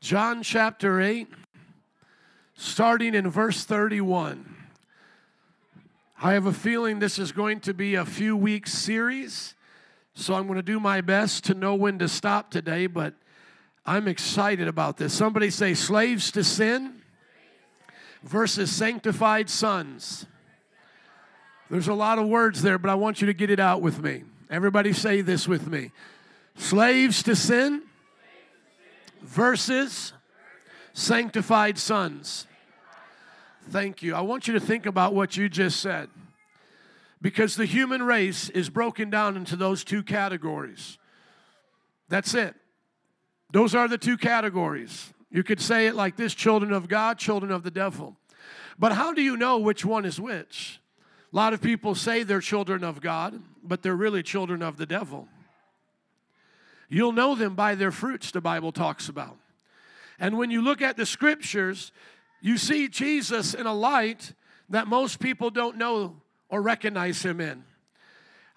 John chapter 8, starting in verse 31. I have a feeling this is going to be a few weeks series, so I'm going to do my best to know when to stop today, but I'm excited about this. Somebody say, slaves to sin versus sanctified sons. There's a lot of words there, but I want you to get it out with me. Everybody say this with me slaves to sin versus sanctified sons. Thank you. I want you to think about what you just said. Because the human race is broken down into those two categories. That's it. Those are the two categories. You could say it like this children of God, children of the devil. But how do you know which one is which? A lot of people say they're children of God, but they're really children of the devil. You'll know them by their fruits, the Bible talks about. And when you look at the scriptures, you see Jesus in a light that most people don't know or recognize him in.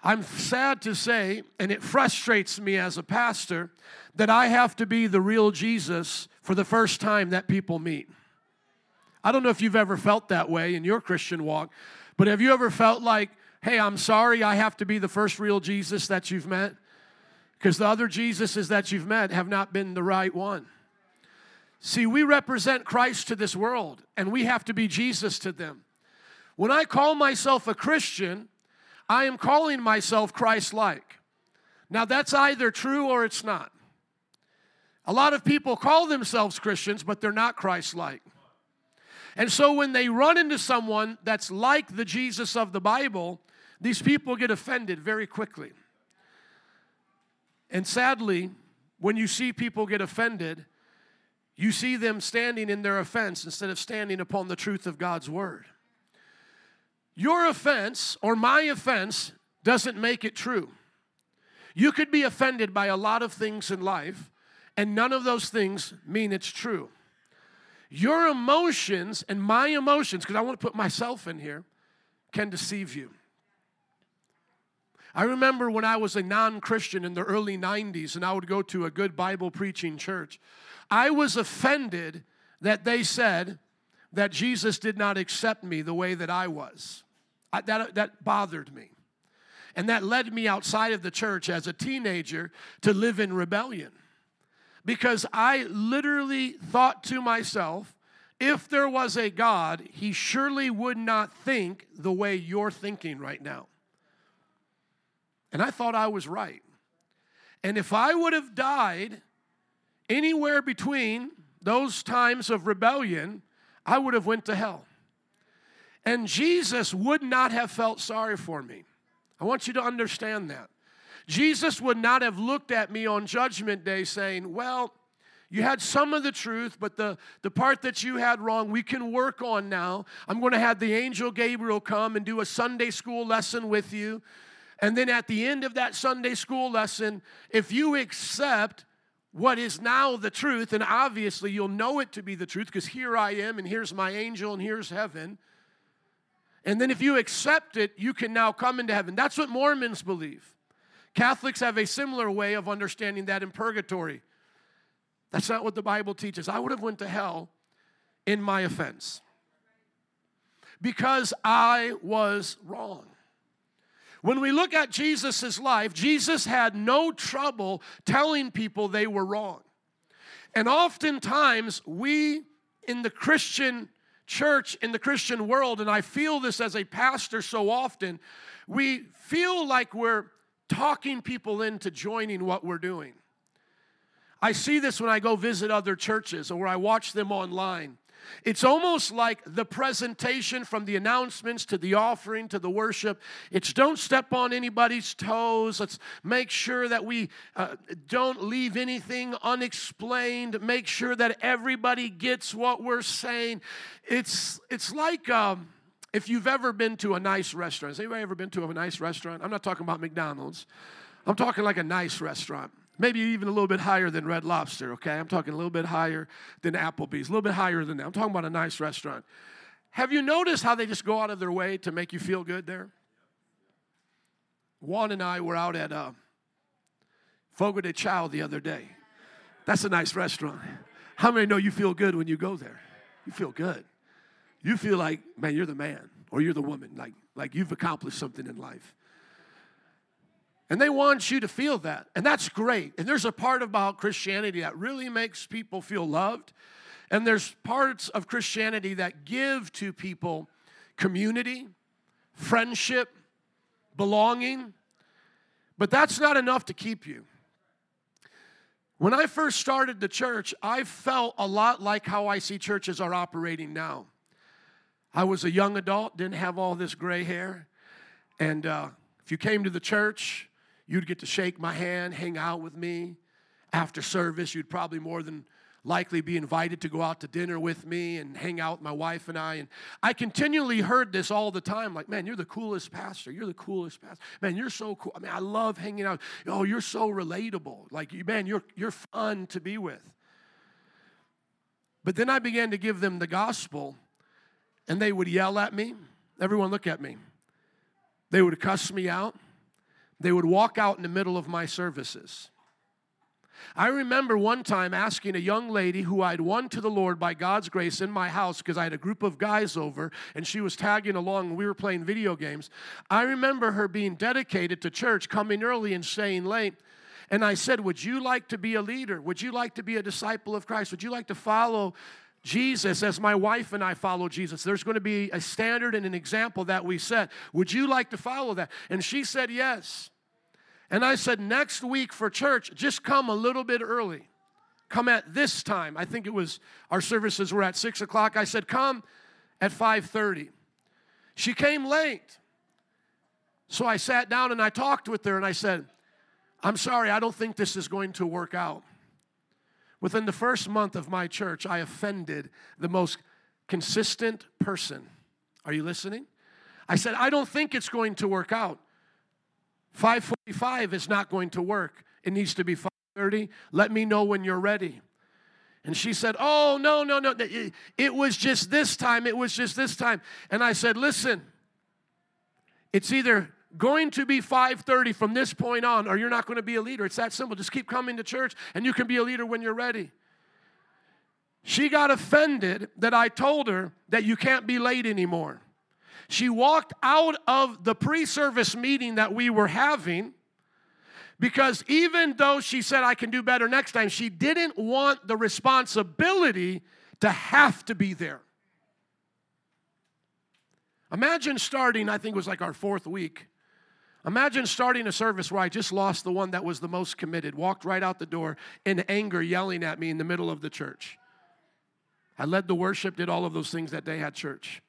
I'm sad to say, and it frustrates me as a pastor, that I have to be the real Jesus for the first time that people meet. I don't know if you've ever felt that way in your Christian walk, but have you ever felt like, hey, I'm sorry, I have to be the first real Jesus that you've met? Because the other Jesuses that you've met have not been the right one. See, we represent Christ to this world, and we have to be Jesus to them. When I call myself a Christian, I am calling myself Christ like. Now, that's either true or it's not. A lot of people call themselves Christians, but they're not Christ like. And so when they run into someone that's like the Jesus of the Bible, these people get offended very quickly. And sadly, when you see people get offended, you see them standing in their offense instead of standing upon the truth of God's word. Your offense or my offense doesn't make it true. You could be offended by a lot of things in life, and none of those things mean it's true. Your emotions and my emotions, because I want to put myself in here, can deceive you. I remember when I was a non Christian in the early 90s and I would go to a good Bible preaching church, I was offended that they said that Jesus did not accept me the way that I was. I, that, that bothered me. And that led me outside of the church as a teenager to live in rebellion. Because I literally thought to myself, if there was a God, he surely would not think the way you're thinking right now. And I thought I was right. And if I would have died anywhere between those times of rebellion, I would have went to hell. And Jesus would not have felt sorry for me. I want you to understand that. Jesus would not have looked at me on judgment day saying, Well, you had some of the truth, but the, the part that you had wrong, we can work on now. I'm going to have the angel Gabriel come and do a Sunday school lesson with you. And then at the end of that Sunday school lesson, if you accept what is now the truth, and obviously you'll know it to be the truth because here I am, and here's my angel, and here's heaven. And then if you accept it, you can now come into heaven. That's what Mormons believe. Catholics have a similar way of understanding that in purgatory. That's not what the Bible teaches. I would have went to hell in my offense because I was wrong. When we look at Jesus' life, Jesus had no trouble telling people they were wrong. And oftentimes, we in the Christian church, in the Christian world, and I feel this as a pastor so often, we feel like we're talking people into joining what we're doing. I see this when I go visit other churches or I watch them online. It's almost like the presentation from the announcements to the offering to the worship. It's don't step on anybody's toes. Let's make sure that we uh, don't leave anything unexplained. Make sure that everybody gets what we're saying. It's, it's like. Um, if you've ever been to a nice restaurant, has anybody ever been to a nice restaurant? I'm not talking about McDonald's. I'm talking like a nice restaurant. Maybe even a little bit higher than Red Lobster, okay? I'm talking a little bit higher than Applebee's, a little bit higher than that. I'm talking about a nice restaurant. Have you noticed how they just go out of their way to make you feel good there? Juan and I were out at uh, Fogo de Chao the other day. That's a nice restaurant. How many know you feel good when you go there? You feel good. You feel like, man, you're the man or you're the woman, like, like you've accomplished something in life. And they want you to feel that. And that's great. And there's a part about Christianity that really makes people feel loved. And there's parts of Christianity that give to people community, friendship, belonging. But that's not enough to keep you. When I first started the church, I felt a lot like how I see churches are operating now. I was a young adult, didn't have all this gray hair. And uh, if you came to the church, you'd get to shake my hand, hang out with me. After service, you'd probably more than likely be invited to go out to dinner with me and hang out with my wife and I. And I continually heard this all the time like, man, you're the coolest pastor. You're the coolest pastor. Man, you're so cool. I mean, I love hanging out. Oh, you're so relatable. Like, man, you're, you're fun to be with. But then I began to give them the gospel, and they would yell at me. Everyone, look at me. They would cuss me out. They would walk out in the middle of my services. I remember one time asking a young lady who I'd won to the Lord by God's grace in my house because I had a group of guys over and she was tagging along and we were playing video games. I remember her being dedicated to church, coming early and staying late. And I said, Would you like to be a leader? Would you like to be a disciple of Christ? Would you like to follow Jesus as my wife and I follow Jesus? There's going to be a standard and an example that we set. Would you like to follow that? And she said, Yes. And I said, next week for church, just come a little bit early. Come at this time. I think it was our services were at six o'clock. I said, come at 5:30. She came late. So I sat down and I talked with her and I said, I'm sorry, I don't think this is going to work out. Within the first month of my church, I offended the most consistent person. Are you listening? I said, I don't think it's going to work out. 545 is not going to work. It needs to be 530. Let me know when you're ready. And she said, Oh, no, no, no. It was just this time. It was just this time. And I said, Listen, it's either going to be 5:30 from this point on or you're not going to be a leader. It's that simple. Just keep coming to church and you can be a leader when you're ready. She got offended that I told her that you can't be late anymore. She walked out of the pre service meeting that we were having because even though she said, I can do better next time, she didn't want the responsibility to have to be there. Imagine starting, I think it was like our fourth week. Imagine starting a service where I just lost the one that was the most committed, walked right out the door in anger, yelling at me in the middle of the church. I led the worship, did all of those things that day at church.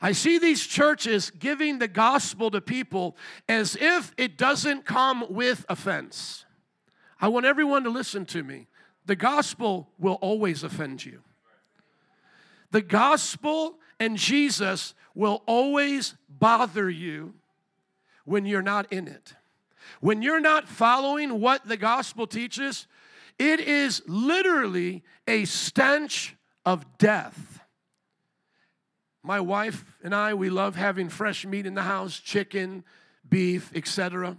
I see these churches giving the gospel to people as if it doesn't come with offense. I want everyone to listen to me. The gospel will always offend you. The gospel and Jesus will always bother you when you're not in it. When you're not following what the gospel teaches, it is literally a stench of death. My wife and I, we love having fresh meat in the house chicken, beef, etc.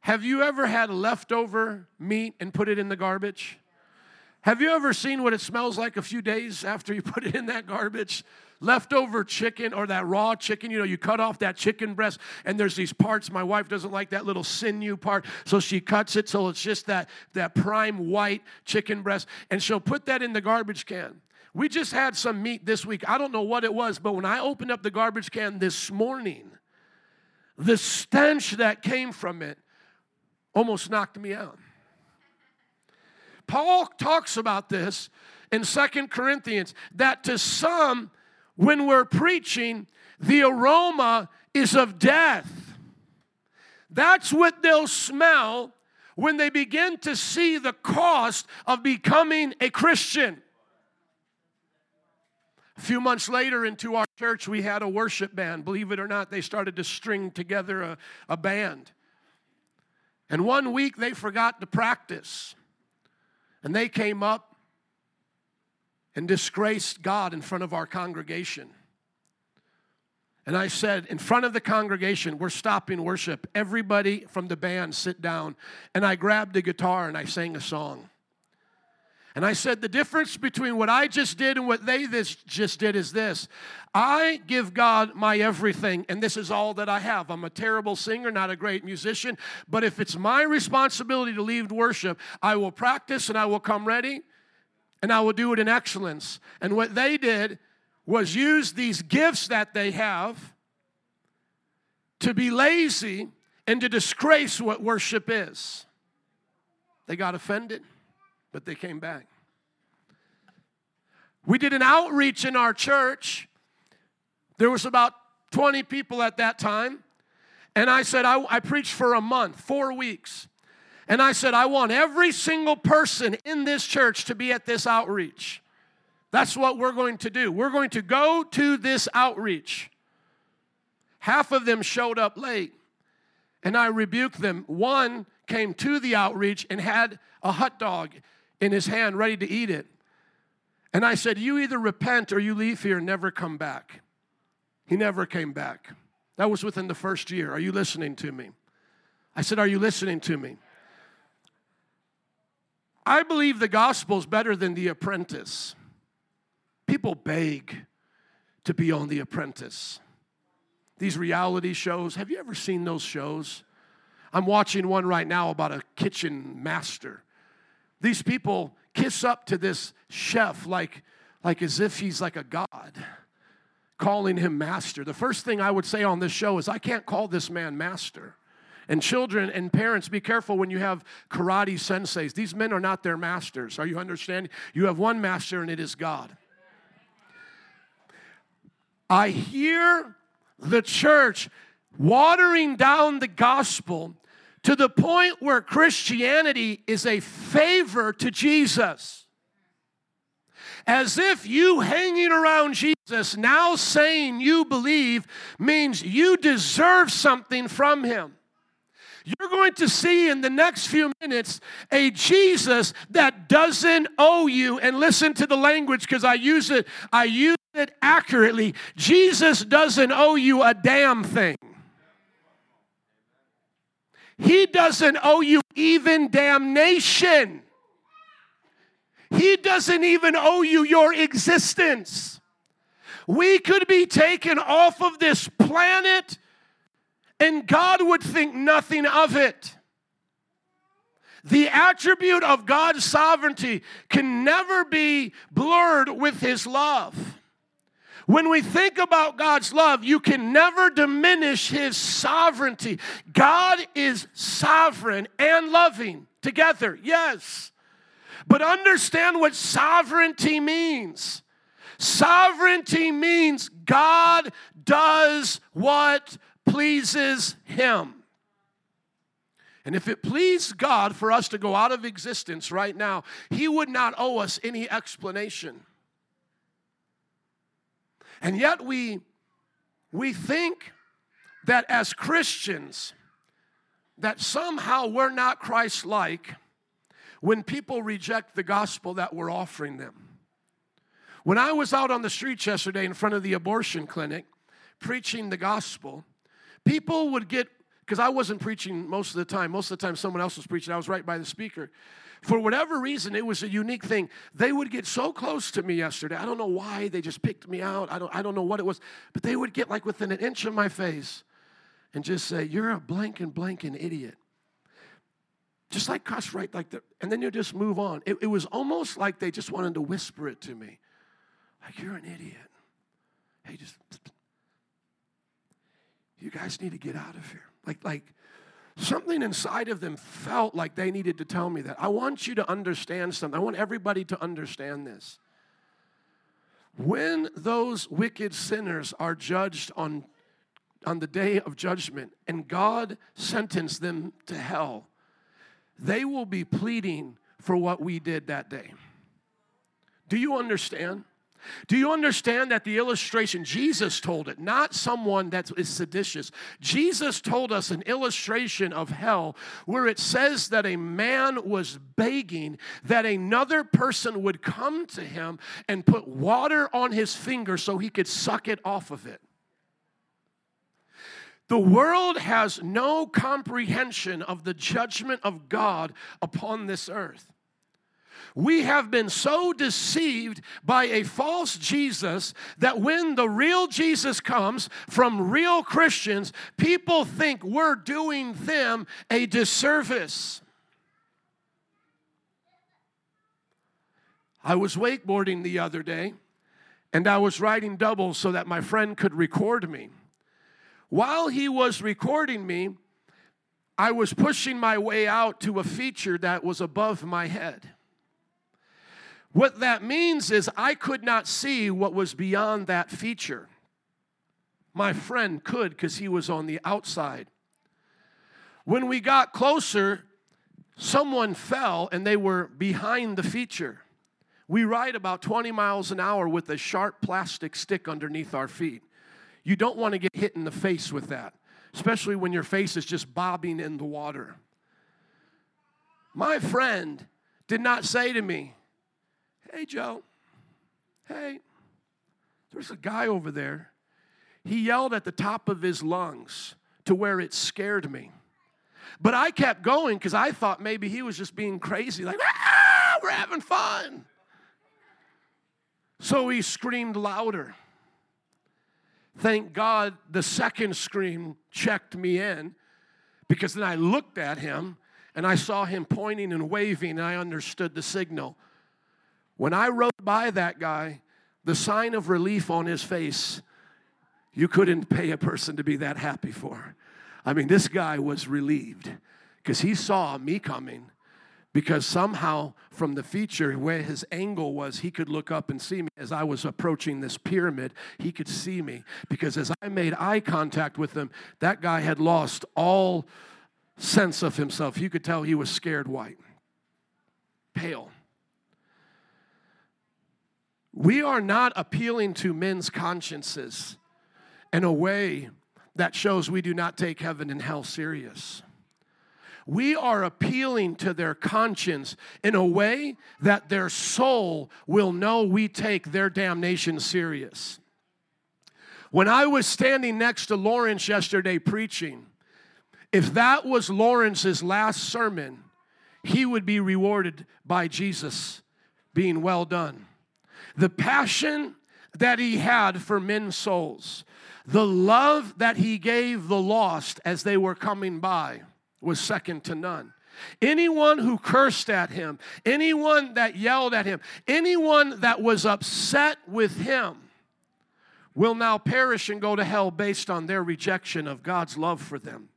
Have you ever had leftover meat and put it in the garbage? Have you ever seen what it smells like a few days after you put it in that garbage? Leftover chicken or that raw chicken, you know, you cut off that chicken breast and there's these parts. My wife doesn't like that little sinew part, so she cuts it so it's just that, that prime white chicken breast and she'll put that in the garbage can. We just had some meat this week. I don't know what it was, but when I opened up the garbage can this morning, the stench that came from it almost knocked me out. Paul talks about this in Second Corinthians that to some, when we're preaching, the aroma is of death. That's what they'll smell when they begin to see the cost of becoming a Christian. A few months later, into our church, we had a worship band. Believe it or not, they started to string together a, a band. And one week they forgot to practice. And they came up and disgraced God in front of our congregation. And I said, in front of the congregation, we're stopping worship. Everybody from the band sit down. And I grabbed the guitar and I sang a song. And I said, the difference between what I just did and what they this, just did is this I give God my everything, and this is all that I have. I'm a terrible singer, not a great musician, but if it's my responsibility to lead worship, I will practice and I will come ready and I will do it in excellence. And what they did was use these gifts that they have to be lazy and to disgrace what worship is. They got offended but they came back. We did an outreach in our church. There was about 20 people at that time. And I said, I, I preached for a month, four weeks. And I said, I want every single person in this church to be at this outreach. That's what we're going to do. We're going to go to this outreach. Half of them showed up late, and I rebuked them. One came to the outreach and had a hot dog in his hand, ready to eat it. And I said, You either repent or you leave here and never come back. He never came back. That was within the first year. Are you listening to me? I said, Are you listening to me? I believe the gospel is better than the apprentice. People beg to be on the apprentice. These reality shows, have you ever seen those shows? I'm watching one right now about a kitchen master. These people kiss up to this chef like, like as if he's like a god, calling him master. The first thing I would say on this show is I can't call this man master. And children and parents, be careful when you have karate senseis. These men are not their masters. Are you understanding? You have one master, and it is God. I hear the church watering down the gospel to the point where Christianity is a favor to Jesus. As if you hanging around Jesus, now saying you believe, means you deserve something from him. You're going to see in the next few minutes a Jesus that doesn't owe you. And listen to the language because I use it, I use it accurately. Jesus doesn't owe you a damn thing. He doesn't owe you even damnation. He doesn't even owe you your existence. We could be taken off of this planet and God would think nothing of it. The attribute of God's sovereignty can never be blurred with His love. When we think about God's love, you can never diminish His sovereignty. God is sovereign and loving together, yes. But understand what sovereignty means. Sovereignty means God does what pleases Him. And if it pleased God for us to go out of existence right now, He would not owe us any explanation. And yet we, we think that as Christians, that somehow we're not Christ like when people reject the gospel that we're offering them. When I was out on the streets yesterday in front of the abortion clinic preaching the gospel, people would get, because I wasn't preaching most of the time, most of the time someone else was preaching, I was right by the speaker. For whatever reason, it was a unique thing. They would get so close to me yesterday. I don't know why. They just picked me out. I don't, I don't know what it was. But they would get like within an inch of my face and just say, You're a blank and blank and idiot. Just like cuss right like that. And then you just move on. It, it was almost like they just wanted to whisper it to me. Like, you're an idiot. Hey, just you guys need to get out of here. Like, like something inside of them felt like they needed to tell me that. I want you to understand something. I want everybody to understand this. When those wicked sinners are judged on, on the day of judgment and God sentenced them to hell, they will be pleading for what we did that day. Do you understand? Do you understand that the illustration, Jesus told it, not someone that is seditious. Jesus told us an illustration of hell where it says that a man was begging that another person would come to him and put water on his finger so he could suck it off of it. The world has no comprehension of the judgment of God upon this earth. We have been so deceived by a false Jesus that when the real Jesus comes from real Christians, people think we're doing them a disservice. I was wakeboarding the other day and I was riding doubles so that my friend could record me. While he was recording me, I was pushing my way out to a feature that was above my head. What that means is I could not see what was beyond that feature. My friend could because he was on the outside. When we got closer, someone fell and they were behind the feature. We ride about 20 miles an hour with a sharp plastic stick underneath our feet. You don't want to get hit in the face with that, especially when your face is just bobbing in the water. My friend did not say to me, Hey, Joe, hey, there's a guy over there. He yelled at the top of his lungs to where it scared me. But I kept going because I thought maybe he was just being crazy, like, ah, we're having fun. So he screamed louder. Thank God the second scream checked me in because then I looked at him and I saw him pointing and waving and I understood the signal. When I rode by that guy, the sign of relief on his face, you couldn't pay a person to be that happy for. I mean, this guy was relieved because he saw me coming because somehow from the feature where his angle was he could look up and see me. As i was approaching this pyramid he could see me because as i made eye contact with him that guy had lost all sense of himself. You could tell he was scared white pale we are not appealing to men's consciences in a way that shows we do not take heaven and hell serious we are appealing to their conscience in a way that their soul will know we take their damnation serious. When I was standing next to Lawrence yesterday preaching, if that was Lawrence's last sermon, he would be rewarded by Jesus being well done. The passion that he had for men's souls, the love that he gave the lost as they were coming by was second to none. Anyone who cursed at him, anyone that yelled at him, anyone that was upset with him will now perish and go to hell based on their rejection of God's love for them.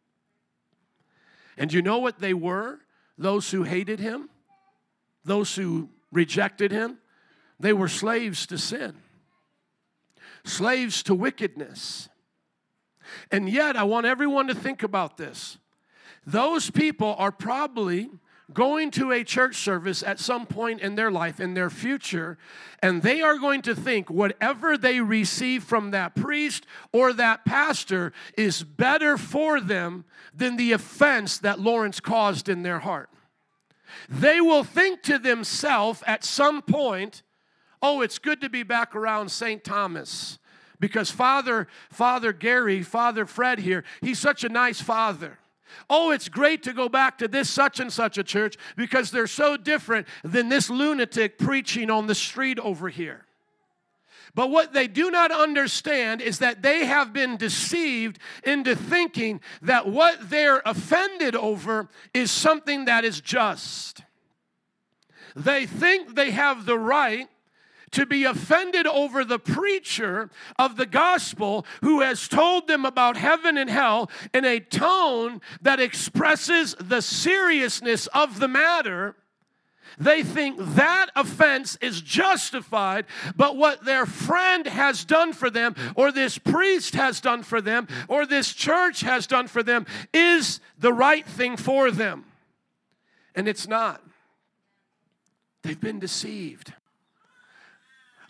And you know what they were? Those who hated him, those who rejected him, they were slaves to sin, slaves to wickedness. And yet, I want everyone to think about this those people are probably going to a church service at some point in their life, in their future, and they are going to think whatever they receive from that priest or that pastor is better for them than the offense that Lawrence caused in their heart. They will think to themselves at some point, oh, it's good to be back around St. Thomas because Father, Father Gary, Father Fred here, he's such a nice father. Oh, it's great to go back to this such and such a church because they're so different than this lunatic preaching on the street over here. But what they do not understand is that they have been deceived into thinking that what they're offended over is something that is just. They think they have the right to be offended over the preacher of the gospel who has told them about heaven and hell in a tone that expresses the seriousness of the matter. They think that offense is justified, but what their friend has done for them, or this priest has done for them, or this church has done for them, is the right thing for them. And it's not. They've been deceived.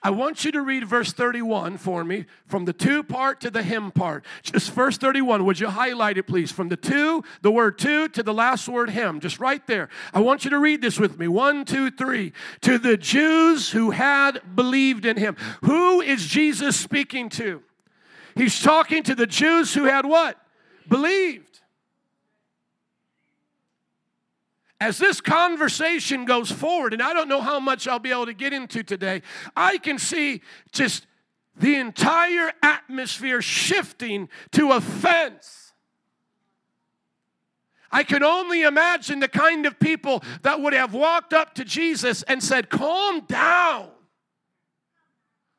I want you to read verse 31 for me from the to part to the him part. Just verse 31. Would you highlight it, please? From the to, the word to, to the last word him. Just right there. I want you to read this with me. One, two, three. To the Jews who had believed in him. Who is Jesus speaking to? He's talking to the Jews who had what? Believed. As this conversation goes forward, and I don't know how much I'll be able to get into today, I can see just the entire atmosphere shifting to offense. I can only imagine the kind of people that would have walked up to Jesus and said, Calm down.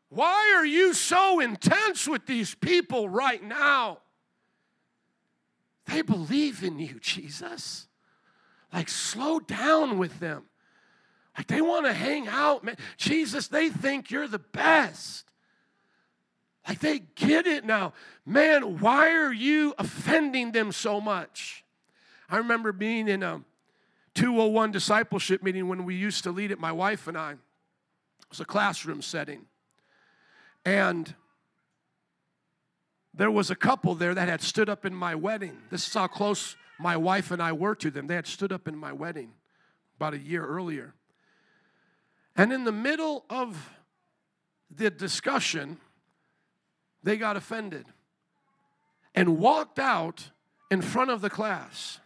Why are you so intense with these people right now? They believe in you, Jesus. Like, slow down with them. Like, they want to hang out, man. Jesus, they think you're the best. Like, they get it now. Man, why are you offending them so much? I remember being in a 201 discipleship meeting when we used to lead it, my wife and I. It was a classroom setting. And there was a couple there that had stood up in my wedding. This is how close my wife and I were to them. They had stood up in my wedding about a year earlier. And in the middle of the discussion, they got offended and walked out in front of the class.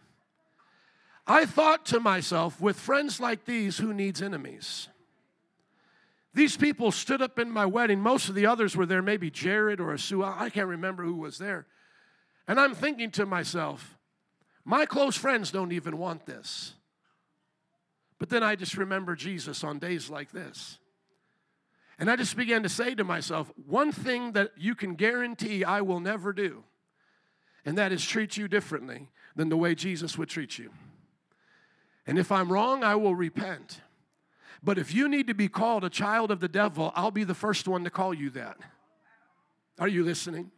I thought to myself, with friends like these, who needs enemies? These people stood up in my wedding. Most of the others were there, maybe Jared or a Sue. I can't remember who was there. And I'm thinking to myself, my close friends don't even want this. But then I just remember Jesus on days like this. And I just began to say to myself, one thing that you can guarantee I will never do, and that is treat you differently than the way Jesus would treat you. And if I'm wrong, I will repent. But if you need to be called a child of the devil, I'll be the first one to call you that. Are you listening?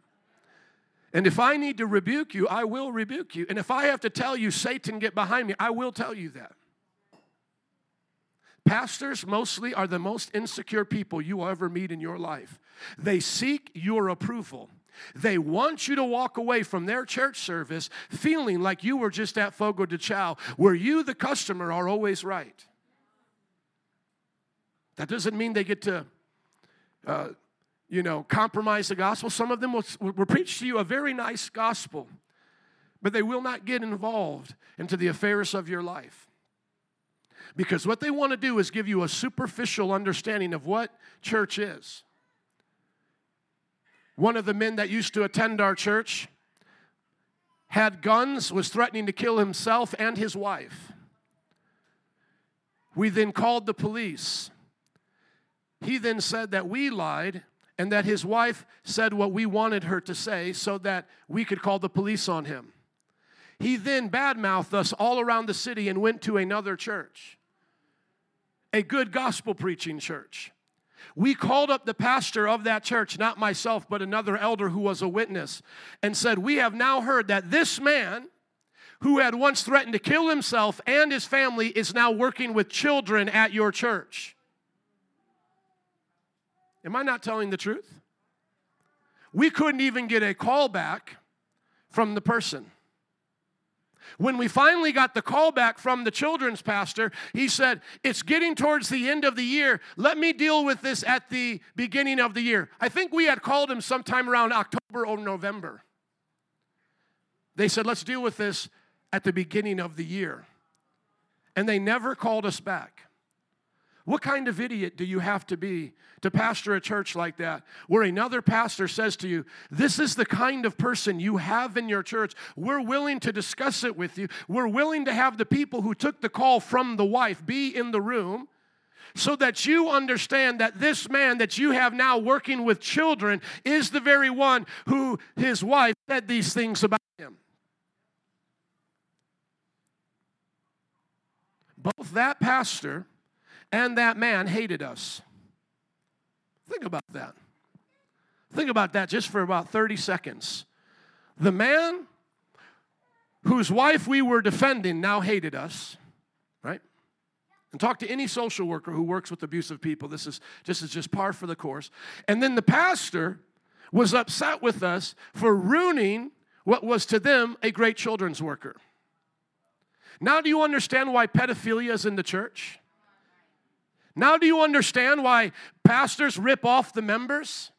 And if I need to rebuke you, I will rebuke you. And if I have to tell you, Satan, get behind me, I will tell you that. Pastors mostly are the most insecure people you will ever meet in your life. They seek your approval. They want you to walk away from their church service feeling like you were just at Fogo de Chao, where you, the customer, are always right. That doesn't mean they get to, uh, you know, compromise the gospel. Some of them will, will preach to you a very nice gospel, but they will not get involved into the affairs of your life. Because what they want to do is give you a superficial understanding of what church is. One of the men that used to attend our church had guns, was threatening to kill himself and his wife. We then called the police. He then said that we lied and that his wife said what we wanted her to say so that we could call the police on him. He then badmouthed us all around the city and went to another church, a good gospel preaching church. We called up the pastor of that church, not myself, but another elder who was a witness, and said, We have now heard that this man who had once threatened to kill himself and his family is now working with children at your church. Am I not telling the truth? We couldn't even get a call back from the person. When we finally got the call back from the children's pastor, he said, It's getting towards the end of the year. Let me deal with this at the beginning of the year. I think we had called him sometime around October or November. They said, Let's deal with this at the beginning of the year. And they never called us back. What kind of idiot do you have to be to pastor a church like that, where another pastor says to you, This is the kind of person you have in your church. We're willing to discuss it with you. We're willing to have the people who took the call from the wife be in the room so that you understand that this man that you have now working with children is the very one who his wife said these things about him. Both that pastor and that man hated us. Think about that. Think about that just for about 30 seconds. The man whose wife we were defending now hated us, right? And talk to any social worker who works with abusive people. This is, this is just par for the course. And then the pastor was upset with us for ruining what was to them a great children's worker. Now, do you understand why pedophilia is in the church? Now, do you understand why pastors rip off the members?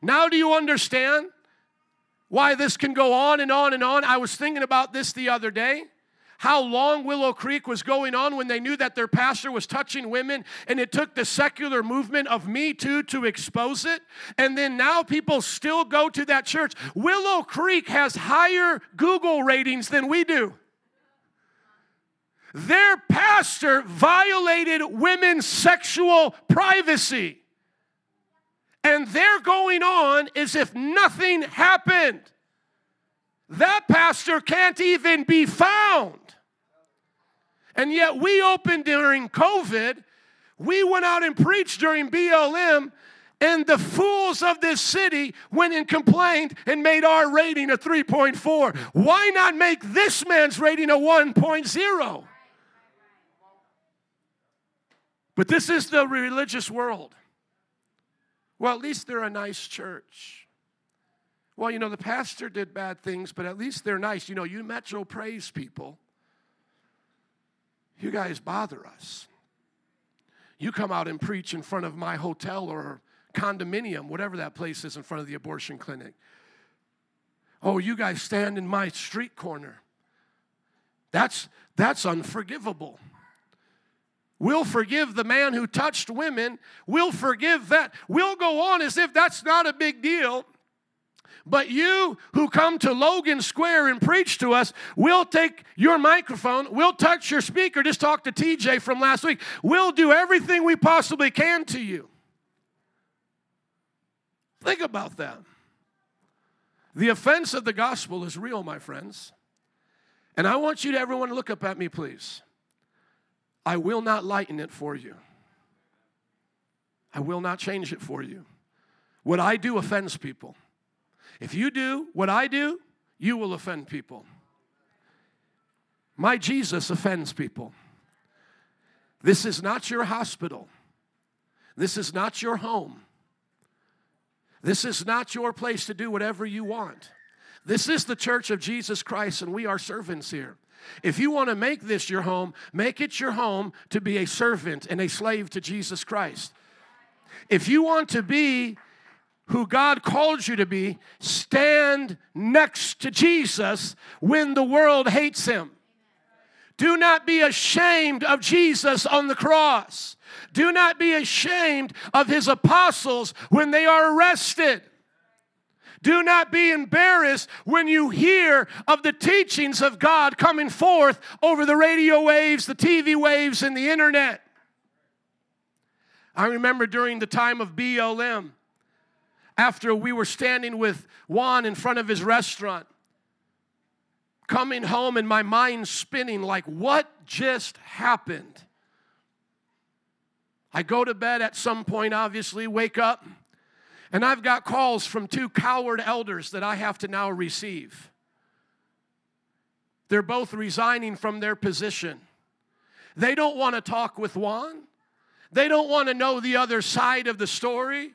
Now, do you understand why this can go on and on and on? I was thinking about this the other day. how long Willow Creek was going on when they knew that their pastor was touching women, and it took the secular movement of Me Too to expose it. And then now people still go to that church. Willow Creek has higher Google ratings than we do. Their pastor violated women's sexual privacy. And they're going on as if nothing happened. That pastor can't even be found. And yet we opened during COVID. We went out and preached during BLM, and the fools of this city went and complained and made our rating a 3.4. Why not make this man's rating a 1.0? But this is the religious world. Well, at least they're a nice church. Well, you know, the pastor did bad things, but at least they're nice. You know, you Metro praise people. You guys bother us. You come out and preach in front of my hotel or condominium, whatever that place is in front of the abortion clinic. Oh, you guys stand in my street corner. That's that's unforgivable. We'll forgive the man who touched women. We'll forgive that. We'll go on as if that's not a big deal. But you who come to Logan Square and preach to us, we'll take your microphone, we'll touch your speaker. Just talk to TJ from last week. We'll do everything we possibly can to you. Think about that. The offense of the gospel is real, my friends. And I want you to, everyone, look up at me, please. I will not lighten it for you. I will not change it for you. What I do offends people. If you do what I do, you will offend people. My Jesus offends people. This is not your hospital. This is not your home. This is not your place to do whatever you want. This is the church of Jesus Christ, and we are servants here. If you want to make this your home, make it your home to be a servant and a slave to Jesus Christ. If you want to be who God called you to be, stand next to Jesus when the world hates him. Do not be ashamed of Jesus on the cross. Do not be ashamed of his apostles when they are arrested. Do not be embarrassed when you hear of the teachings of God coming forth over the radio waves, the TV waves, and the internet. I remember during the time of BLM, after we were standing with Juan in front of his restaurant, coming home and my mind spinning like, what just happened? I go to bed at some point, obviously, wake up. And I've got calls from two coward elders that I have to now receive. They're both resigning from their position. They don't want to talk with Juan. They don't want to know the other side of the story.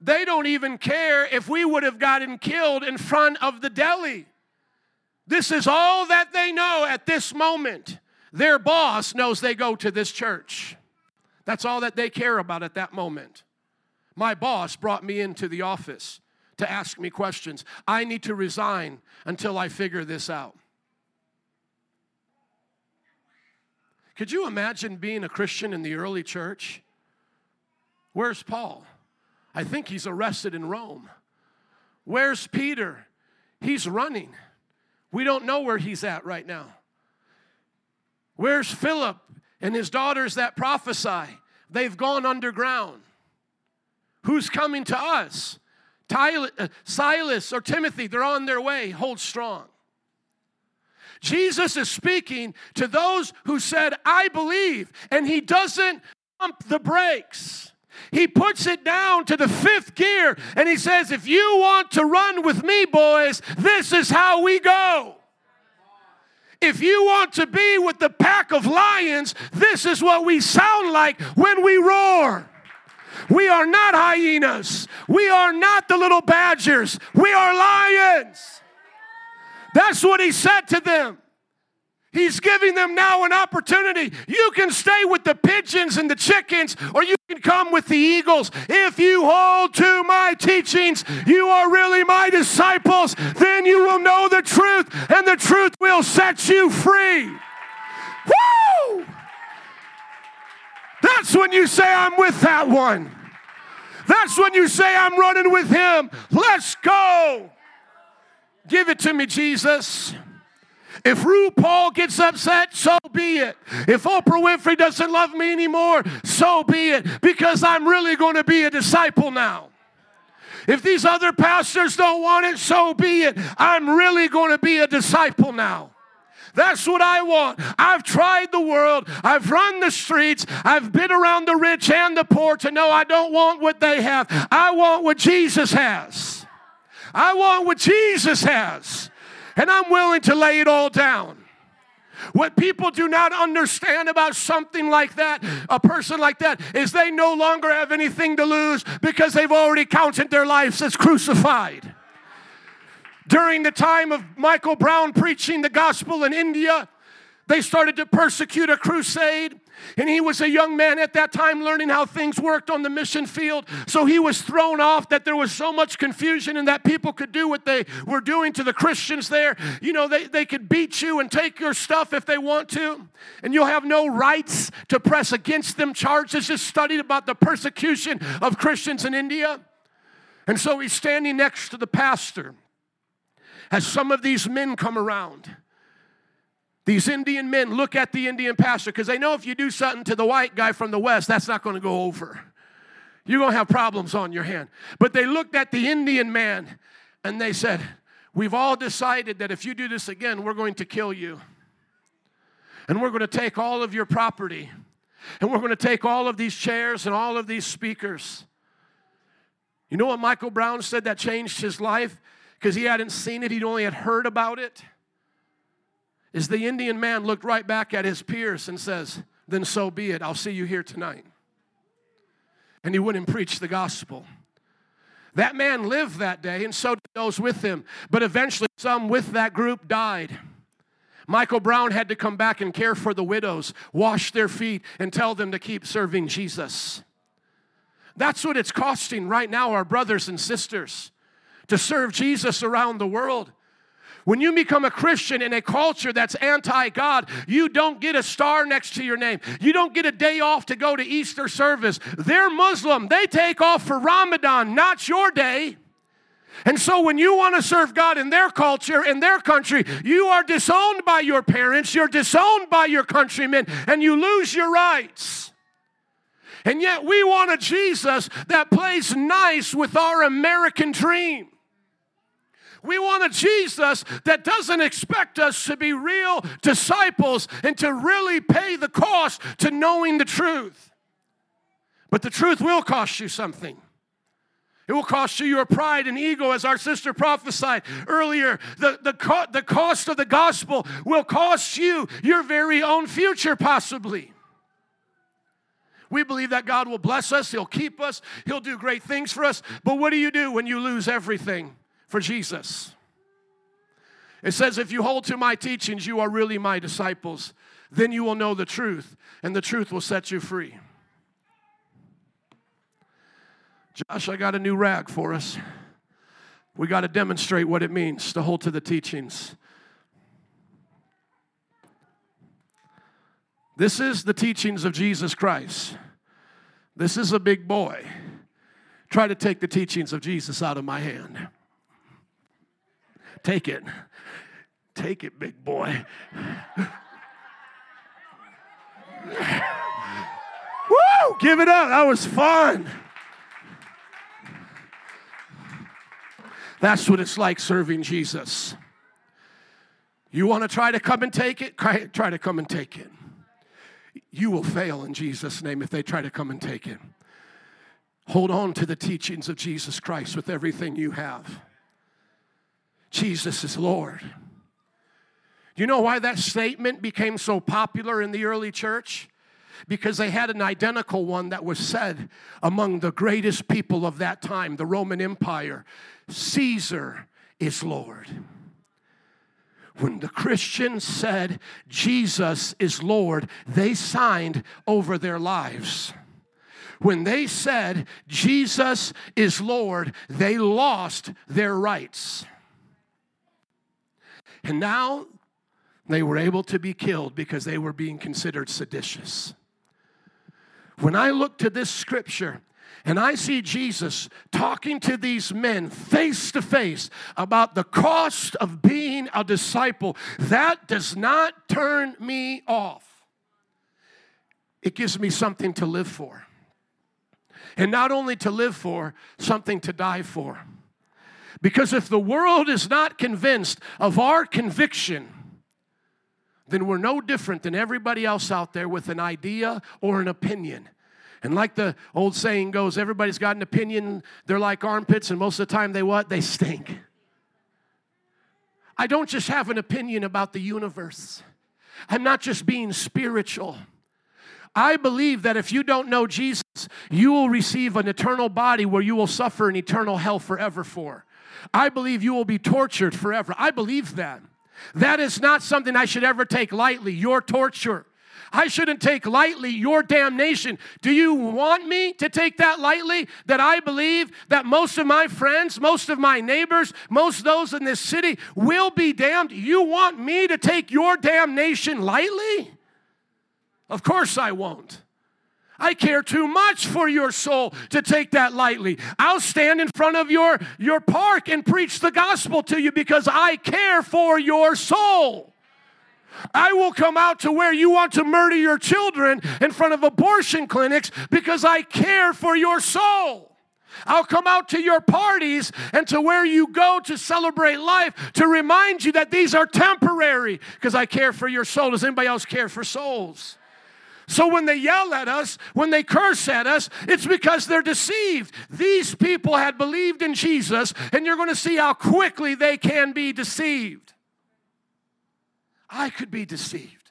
They don't even care if we would have gotten killed in front of the deli. This is all that they know at this moment. Their boss knows they go to this church. That's all that they care about at that moment. My boss brought me into the office to ask me questions. I need to resign until I figure this out. Could you imagine being a Christian in the early church? Where's Paul? I think he's arrested in Rome. Where's Peter? He's running. We don't know where he's at right now. Where's Philip and his daughters that prophesy? They've gone underground. Who's coming to us? Uh, Silas or Timothy, they're on their way. Hold strong. Jesus is speaking to those who said, I believe, and he doesn't pump the brakes. He puts it down to the fifth gear and he says, If you want to run with me, boys, this is how we go. If you want to be with the pack of lions, this is what we sound like when we roar. We are not hyenas. We are not the little badgers. We are lions. That's what he said to them. He's giving them now an opportunity. You can stay with the pigeons and the chickens, or you can come with the eagles. If you hold to my teachings, you are really my disciples. Then you will know the truth, and the truth will set you free. Woo! That's when you say, I'm with that one. That's when you say, I'm running with him. Let's go. Give it to me, Jesus. If RuPaul gets upset, so be it. If Oprah Winfrey doesn't love me anymore, so be it, because I'm really going to be a disciple now. If these other pastors don't want it, so be it. I'm really going to be a disciple now. That's what I want. I've tried the world, I've run the streets, I've been around the rich and the poor to know I don't want what they have. I want what Jesus has. I want what Jesus has and I'm willing to lay it all down. What people do not understand about something like that, a person like that, is they no longer have anything to lose because they've already counted their lives as crucified. During the time of Michael Brown preaching the gospel in India, they started to persecute a crusade. And he was a young man at that time learning how things worked on the mission field. So he was thrown off that there was so much confusion and that people could do what they were doing to the Christians there. You know, they, they could beat you and take your stuff if they want to. And you'll have no rights to press against them charges. Just studied about the persecution of Christians in India. And so he's standing next to the pastor as some of these men come around. These Indian men look at the Indian pastor because they know if you do something to the white guy from the West, that's not going to go over. You're going to have problems on your hand. But they looked at the Indian man and they said, We've all decided that if you do this again, we're going to kill you. And we're going to take all of your property. And we're going to take all of these chairs and all of these speakers. You know what Michael Brown said that changed his life? Because he hadn't seen it, he'd only had heard about it is the Indian man looked right back at his peers and says, Then so be it. I'll see you here tonight. And he wouldn't preach the gospel. That man lived that day, and so did those with him. But eventually, some with that group died. Michael Brown had to come back and care for the widows, wash their feet, and tell them to keep serving Jesus. That's what it's costing right now, our brothers and sisters, to serve Jesus around the world. When you become a Christian in a culture that's anti God, you don't get a star next to your name. You don't get a day off to go to Easter service. They're Muslim, they take off for Ramadan, not your day. And so, when you want to serve God in their culture, in their country, you are disowned by your parents, you're disowned by your countrymen, and you lose your rights. And yet, we want a Jesus that plays nice with our American dream. We want a Jesus that doesn't expect us to be real disciples and to really pay the cost to knowing the truth. But the truth will cost you something. It will cost you your pride and ego, as our sister prophesied earlier. The, the, co- the cost of the gospel will cost you your very own future, possibly. We believe that God will bless us, He'll keep us, He'll do great things for us. But what do you do when you lose everything? For Jesus. It says, If you hold to my teachings, you are really my disciples. Then you will know the truth, and the truth will set you free. Josh, I got a new rag for us. We got to demonstrate what it means to hold to the teachings. This is the teachings of Jesus Christ. This is a big boy. Try to take the teachings of Jesus out of my hand. Take it. Take it, big boy. Woo! Give it up. That was fun. That's what it's like serving Jesus. You want to try to come and take it? Try to come and take it. You will fail in Jesus' name if they try to come and take it. Hold on to the teachings of Jesus Christ with everything you have. Jesus is Lord. Do You know why that statement became so popular in the early church? Because they had an identical one that was said among the greatest people of that time, the Roman Empire Caesar is Lord. when the Christians said Jesus is Lord, they signed over their lives. When they said Jesus is Lord, they lost their rights. And now they were able to be killed because they were being considered seditious. When I look to this scripture, and I see Jesus talking to these men face to face about the cost of being a disciple. That does not turn me off. It gives me something to live for. And not only to live for, something to die for. Because if the world is not convinced of our conviction, then we're no different than everybody else out there with an idea or an opinion. And like the old saying goes, everybody's got an opinion. They're like armpits, and most of the time they what? They stink. I don't just have an opinion about the universe. I'm not just being spiritual. I believe that if you don't know Jesus, you will receive an eternal body where you will suffer an eternal hell forever for. I believe you will be tortured forever. I believe that. That is not something I should ever take lightly, your torture. I shouldn't take lightly your damnation. Do you want me to take that lightly? That I believe that most of my friends, most of my neighbors, most those in this city will be damned? You want me to take your damnation lightly? Of course I won't. I care too much for your soul to take that lightly. I'll stand in front of your, your park and preach the gospel to you because I care for your soul. I will come out to where you want to murder your children in front of abortion clinics because I care for your soul. I'll come out to your parties and to where you go to celebrate life to remind you that these are temporary because I care for your soul. Does anybody else care for souls? So when they yell at us, when they curse at us, it's because they're deceived. These people had believed in Jesus, and you're going to see how quickly they can be deceived. I could be deceived.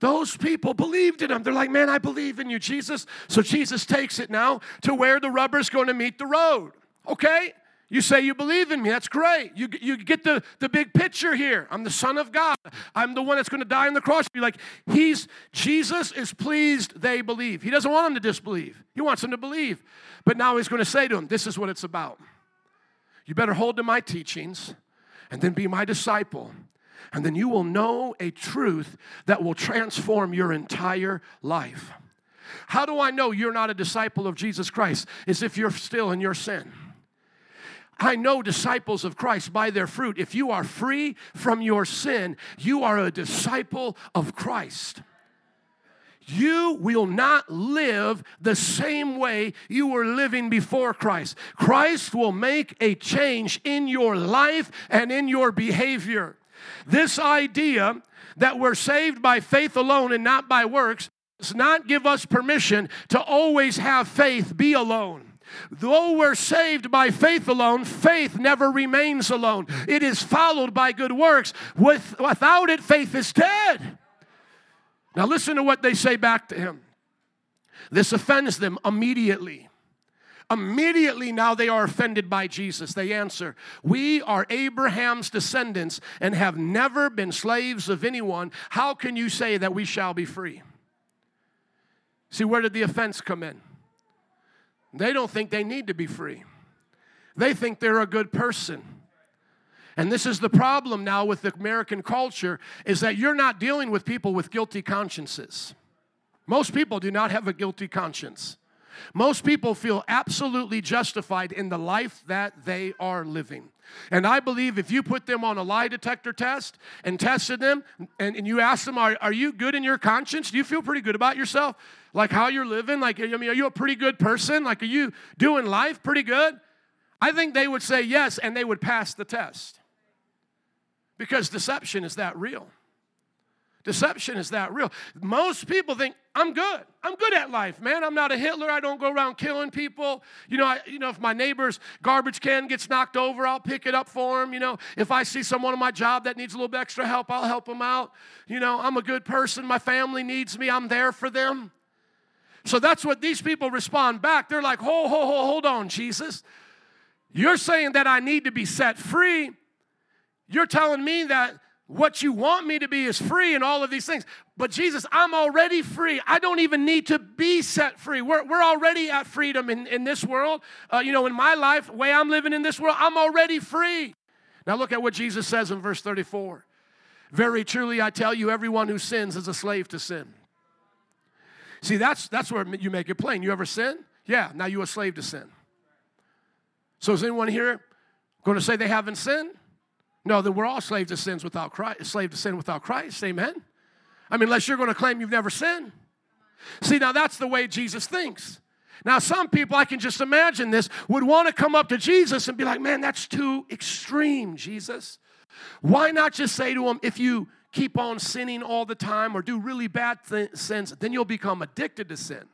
Those people believed in him. They're like, man, I believe in you, Jesus. So Jesus takes it now to where the rubber's going to meet the road. Okay? You say you believe in me. That's great. You, you get the, the big picture here. I'm the Son of God. I'm the one that's going to die on the cross. You're like, He's Jesus is pleased they believe. He doesn't want them to disbelieve. He wants them to believe. But now he's going to say to them, This is what it's about. You better hold to my teachings and then be my disciple. And then you will know a truth that will transform your entire life. How do I know you're not a disciple of Jesus Christ? Is if you're still in your sin. I know disciples of Christ by their fruit. If you are free from your sin, you are a disciple of Christ. You will not live the same way you were living before Christ. Christ will make a change in your life and in your behavior. This idea that we're saved by faith alone and not by works does not give us permission to always have faith be alone. Though we're saved by faith alone, faith never remains alone. It is followed by good works. With, without it, faith is dead. Now, listen to what they say back to him. This offends them immediately. Immediately now they are offended by Jesus. They answer, We are Abraham's descendants and have never been slaves of anyone. How can you say that we shall be free? See, where did the offense come in? They don't think they need to be free. They think they're a good person. And this is the problem now with the American culture is that you're not dealing with people with guilty consciences. Most people do not have a guilty conscience. Most people feel absolutely justified in the life that they are living. And I believe if you put them on a lie detector test and tested them and, and you ask them, are, are you good in your conscience? Do you feel pretty good about yourself? Like how you're living? Like, I mean, are you a pretty good person? Like, are you doing life pretty good? I think they would say yes and they would pass the test. Because deception is that real. Deception is that real. Most people think I'm good. I'm good at life, man. I'm not a Hitler. I don't go around killing people. You know, I, you know, if my neighbor's garbage can gets knocked over, I'll pick it up for him. You know, if I see someone on my job that needs a little bit extra help, I'll help them out. You know, I'm a good person. My family needs me. I'm there for them. So that's what these people respond back. They're like, "Ho, ho, ho, hold on, Jesus. You're saying that I need to be set free." You're telling me that what you want me to be is free and all of these things. But Jesus, I'm already free. I don't even need to be set free. We're, we're already at freedom in, in this world. Uh, you know, in my life, way I'm living in this world, I'm already free. Now look at what Jesus says in verse 34. Very truly, I tell you, everyone who sins is a slave to sin. See, that's, that's where you make it plain. You ever sin? Yeah, now you're a slave to sin. So is anyone here going to say they haven't sinned? No, then we're all slaves to sins without Christ, slave to sin without Christ. Amen. I mean, unless you're going to claim you've never sinned. See, now that's the way Jesus thinks. Now, some people, I can just imagine this, would want to come up to Jesus and be like, man, that's too extreme, Jesus. Why not just say to him, if you keep on sinning all the time or do really bad th- sins, then you'll become addicted to sin.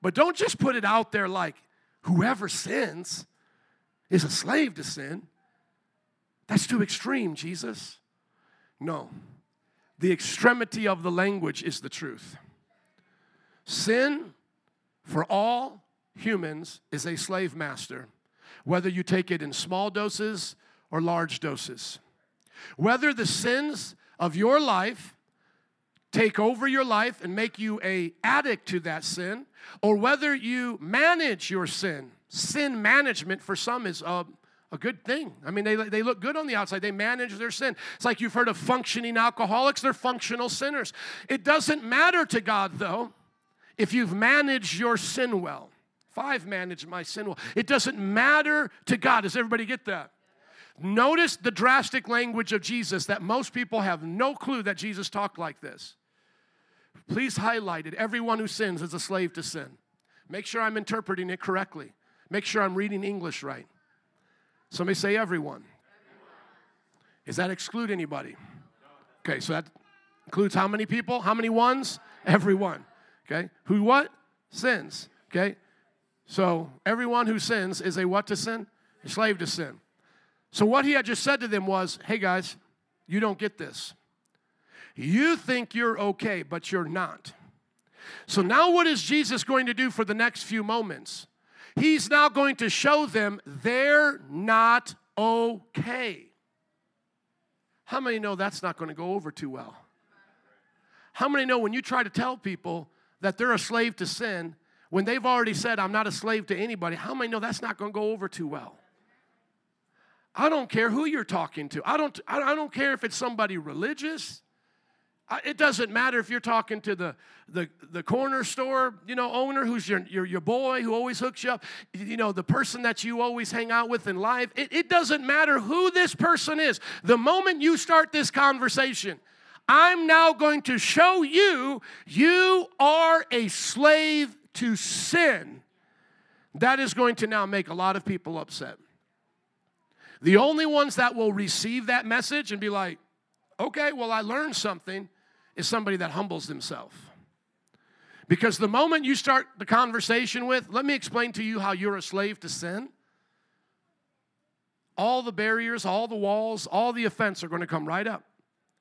But don't just put it out there like whoever sins is a slave to sin. That's too extreme, Jesus. No. The extremity of the language is the truth. Sin for all humans is a slave master, whether you take it in small doses or large doses. Whether the sins of your life take over your life and make you a addict to that sin, or whether you manage your sin. Sin management for some is a a good thing. I mean, they, they look good on the outside. They manage their sin. It's like you've heard of functioning alcoholics, they're functional sinners. It doesn't matter to God, though, if you've managed your sin well. If I've managed my sin well, it doesn't matter to God. Does everybody get that? Notice the drastic language of Jesus that most people have no clue that Jesus talked like this. Please highlight it. Everyone who sins is a slave to sin. Make sure I'm interpreting it correctly. Make sure I'm reading English right. Somebody say everyone. Does that exclude anybody? Okay, so that includes how many people? How many ones? Everyone. Okay, who what? Sins. Okay, so everyone who sins is a what to sin? A slave to sin. So what he had just said to them was, hey guys, you don't get this. You think you're okay, but you're not. So now what is Jesus going to do for the next few moments? He's now going to show them they're not okay. How many know that's not going to go over too well? How many know when you try to tell people that they're a slave to sin, when they've already said, I'm not a slave to anybody, how many know that's not going to go over too well? I don't care who you're talking to. I don't, I don't care if it's somebody religious. It doesn't matter if you're talking to the, the, the corner store, you know, owner who's your, your, your boy who always hooks you up, you know, the person that you always hang out with in life. It, it doesn't matter who this person is. The moment you start this conversation, I'm now going to show you you are a slave to sin. That is going to now make a lot of people upset. The only ones that will receive that message and be like, okay, well, I learned something is somebody that humbles themselves. Because the moment you start the conversation with, let me explain to you how you're a slave to sin, all the barriers, all the walls, all the offense are going to come right up.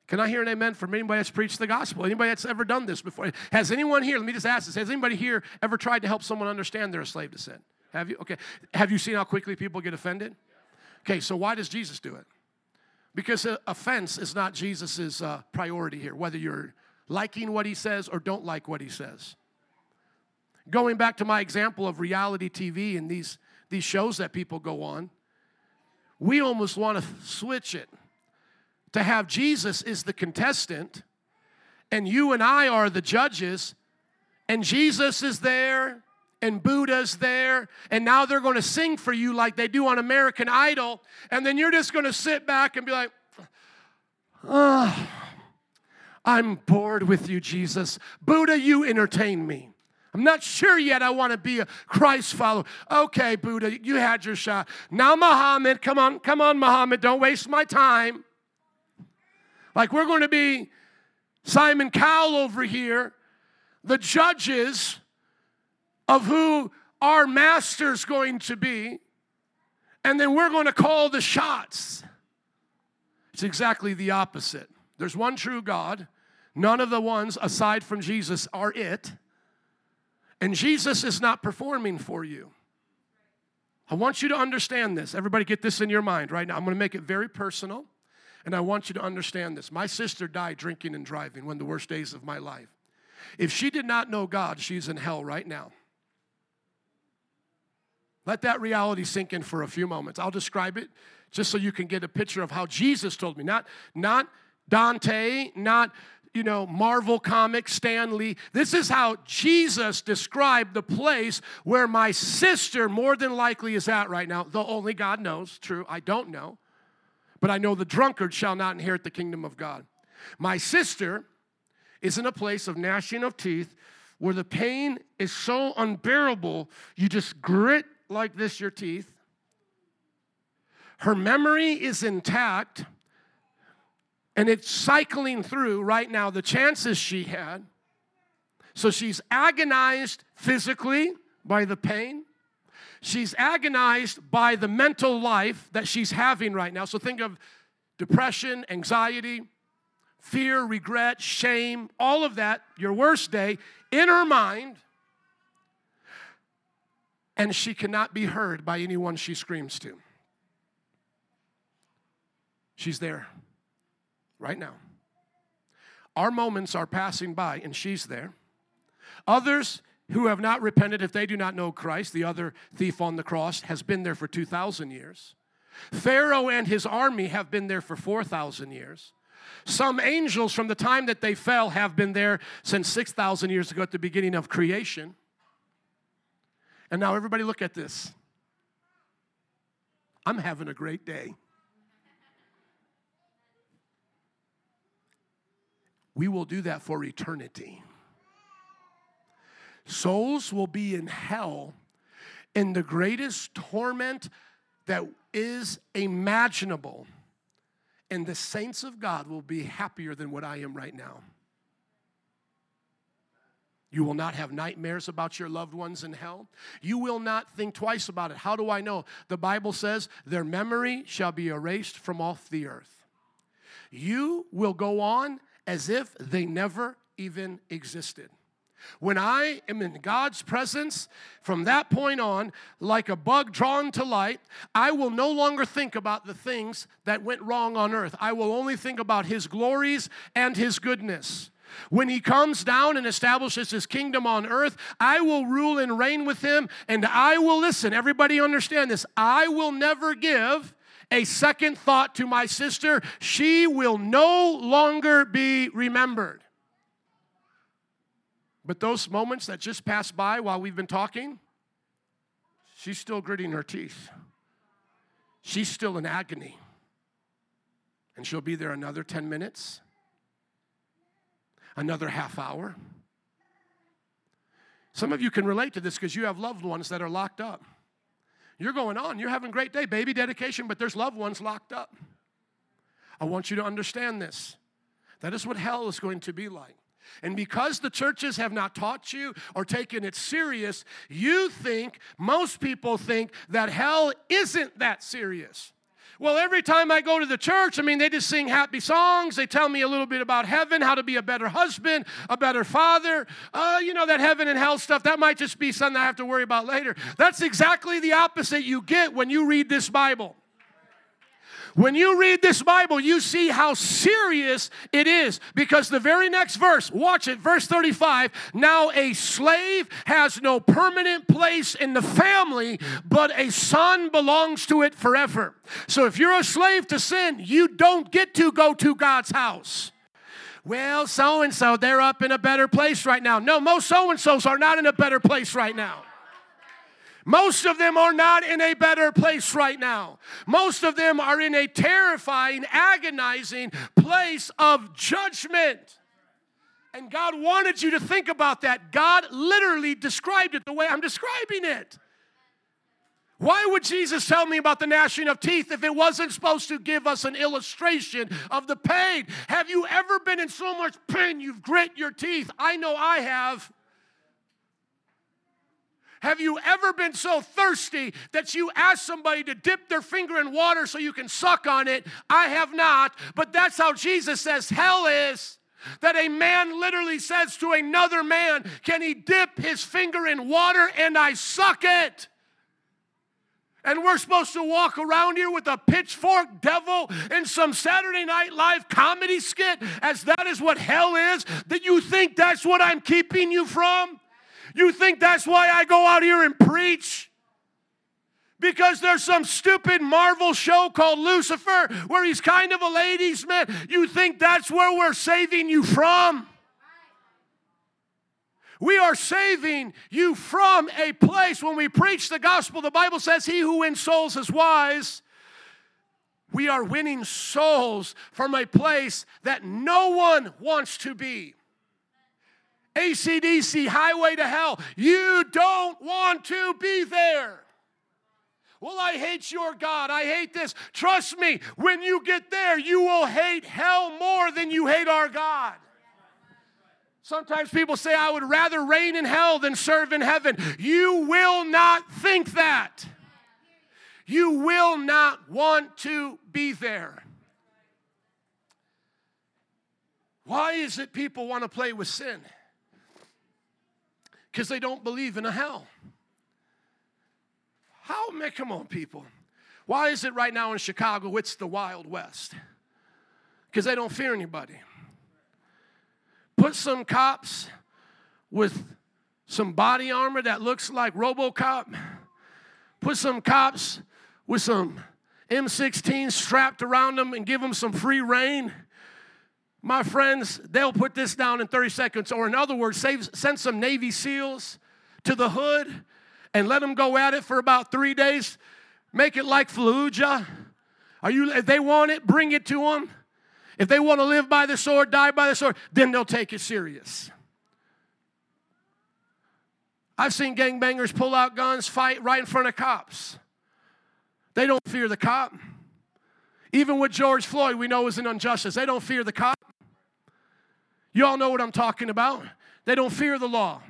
Can I hear an amen from anybody that's preached the gospel? Anybody that's ever done this before? Has anyone here, let me just ask this, has anybody here ever tried to help someone understand they're a slave to sin? Have you? Okay. Have you seen how quickly people get offended? Okay, so why does Jesus do it? Because offense is not Jesus' uh, priority here, whether you're liking what he says or don't like what he says. Going back to my example of reality TV and these, these shows that people go on, we almost want to switch it to have Jesus is the contestant and you and I are the judges, and Jesus is there and Buddha's there, and now they're going to sing for you like they do on American Idol, and then you're just going to sit back and be like, oh, I'm bored with you, Jesus. Buddha, you entertain me. I'm not sure yet I want to be a Christ follower. Okay, Buddha, you had your shot. Now, Muhammad, come on, come on, Muhammad, don't waste my time. Like we're going to be Simon Cowell over here, the judges of who our master's going to be, and then we're going to call the shots. It's exactly the opposite. There's one true God. None of the ones aside from Jesus are it. And Jesus is not performing for you. I want you to understand this. Everybody get this in your mind right now. I'm going to make it very personal. And I want you to understand this. My sister died drinking and driving one of the worst days of my life. If she did not know God, she's in hell right now. Let that reality sink in for a few moments. I'll describe it just so you can get a picture of how Jesus told me. Not, not Dante, not you know, Marvel Comics, Stan Lee. This is how Jesus described the place where my sister more than likely is at right now. Though only God knows. True, I don't know. But I know the drunkard shall not inherit the kingdom of God. My sister is in a place of gnashing of teeth where the pain is so unbearable, you just grit like this your teeth. Her memory is intact and it's cycling through right now the chances she had. So she's agonized physically by the pain. She's agonized by the mental life that she's having right now. So think of depression, anxiety, fear, regret, shame, all of that, your worst day, in her mind. And she cannot be heard by anyone she screams to. She's there right now. Our moments are passing by, and she's there. Others who have not repented, if they do not know Christ, the other thief on the cross has been there for 2,000 years. Pharaoh and his army have been there for 4,000 years. Some angels, from the time that they fell, have been there since 6,000 years ago at the beginning of creation. And now, everybody, look at this. I'm having a great day. We will do that for eternity. Souls will be in hell in the greatest torment that is imaginable. And the saints of God will be happier than what I am right now. You will not have nightmares about your loved ones in hell. You will not think twice about it. How do I know? The Bible says, their memory shall be erased from off the earth. You will go on as if they never even existed. When I am in God's presence, from that point on, like a bug drawn to light, I will no longer think about the things that went wrong on earth. I will only think about His glories and His goodness. When he comes down and establishes his kingdom on earth, I will rule and reign with him, and I will listen. Everybody understand this. I will never give a second thought to my sister. She will no longer be remembered. But those moments that just passed by while we've been talking, she's still gritting her teeth. She's still in agony. And she'll be there another 10 minutes, another half hour. Some of you can relate to this because you have loved ones that are locked up. You're going on, you're having a great day, baby dedication, but there's loved ones locked up. I want you to understand this. That is what hell is going to be like. And because the churches have not taught you or taken it serious, you think, most people think, that hell isn't that serious. Well, every time I go to the church, I mean, they just sing happy songs. They tell me a little bit about heaven, how to be a better husband, a better father. Uh, you know, that heaven and hell stuff, that might just be something I have to worry about later. That's exactly the opposite you get when you read this Bible. When you read this Bible, you see how serious it is because the very next verse, watch it, verse 35 now a slave has no permanent place in the family, but a son belongs to it forever. So if you're a slave to sin, you don't get to go to God's house well, so and so, they're up in a better place right now. No, most so and so's are not in a better place right now. Most of them are not in a better place right now. Most of them are in a terrifying, agonizing place of judgment. And God wanted you to think about that. God literally described it the way I'm describing it. Why would Jesus tell me about the gnashing of teeth if it wasn't supposed to give us an illustration of the pain? Have you ever been in so much pain you've grit your teeth? I know I have. Have you ever been so thirsty that you ask somebody to dip their finger in water so you can suck on it? I have not, but that's how Jesus says hell is. That a man literally says to another man, Can he dip his finger in water and I suck it? And we're supposed to walk around here with a pitchfork devil in some Saturday Night Live comedy skit, as that is what hell is? That you think that's what I'm keeping you from? You think that's why I go out here and preach? because there's some stupid Marvel show called Lucifer where he's kind of a ladies' man. You think that's where we're saving you from? We are saving you from a place when we preach the gospel. The Bible says, He who wins souls is wise. We are winning souls from a place that no one wants to be. ACDC, Highway to Hell. You don't want to be there. Well, I hate your God. I hate this. Trust me, when you get there, you will hate hell more than you hate our God. Sometimes people say, I would rather reign in hell than serve in heaven. You will not think that. You will not want to be there. Why is it people want to play with sin? Because they don't believe in a hell. How, man, come on, people. Why is it right now in Chicago it's the Wild West? Because they don't fear anybody put some cops with some body armor that looks like Robocop, put some cops with some M16 strapped around them and give them some free reign. My friends, they'll put this down in 30 seconds. Or, in other words, save, send some Navy SEALs to the hood and let them go at it for about three days. Make it like Fallujah. Are you, if they want it, bring it to them. If they want to live by the sword, die by the sword, then they'll take it serious. I've seen gangbangers pull out guns, fight right in front of cops. They don't fear the cop. Even with George Floyd, we know is an injustice. They don't fear the cop. You all know what I'm talking about. They don't fear the law.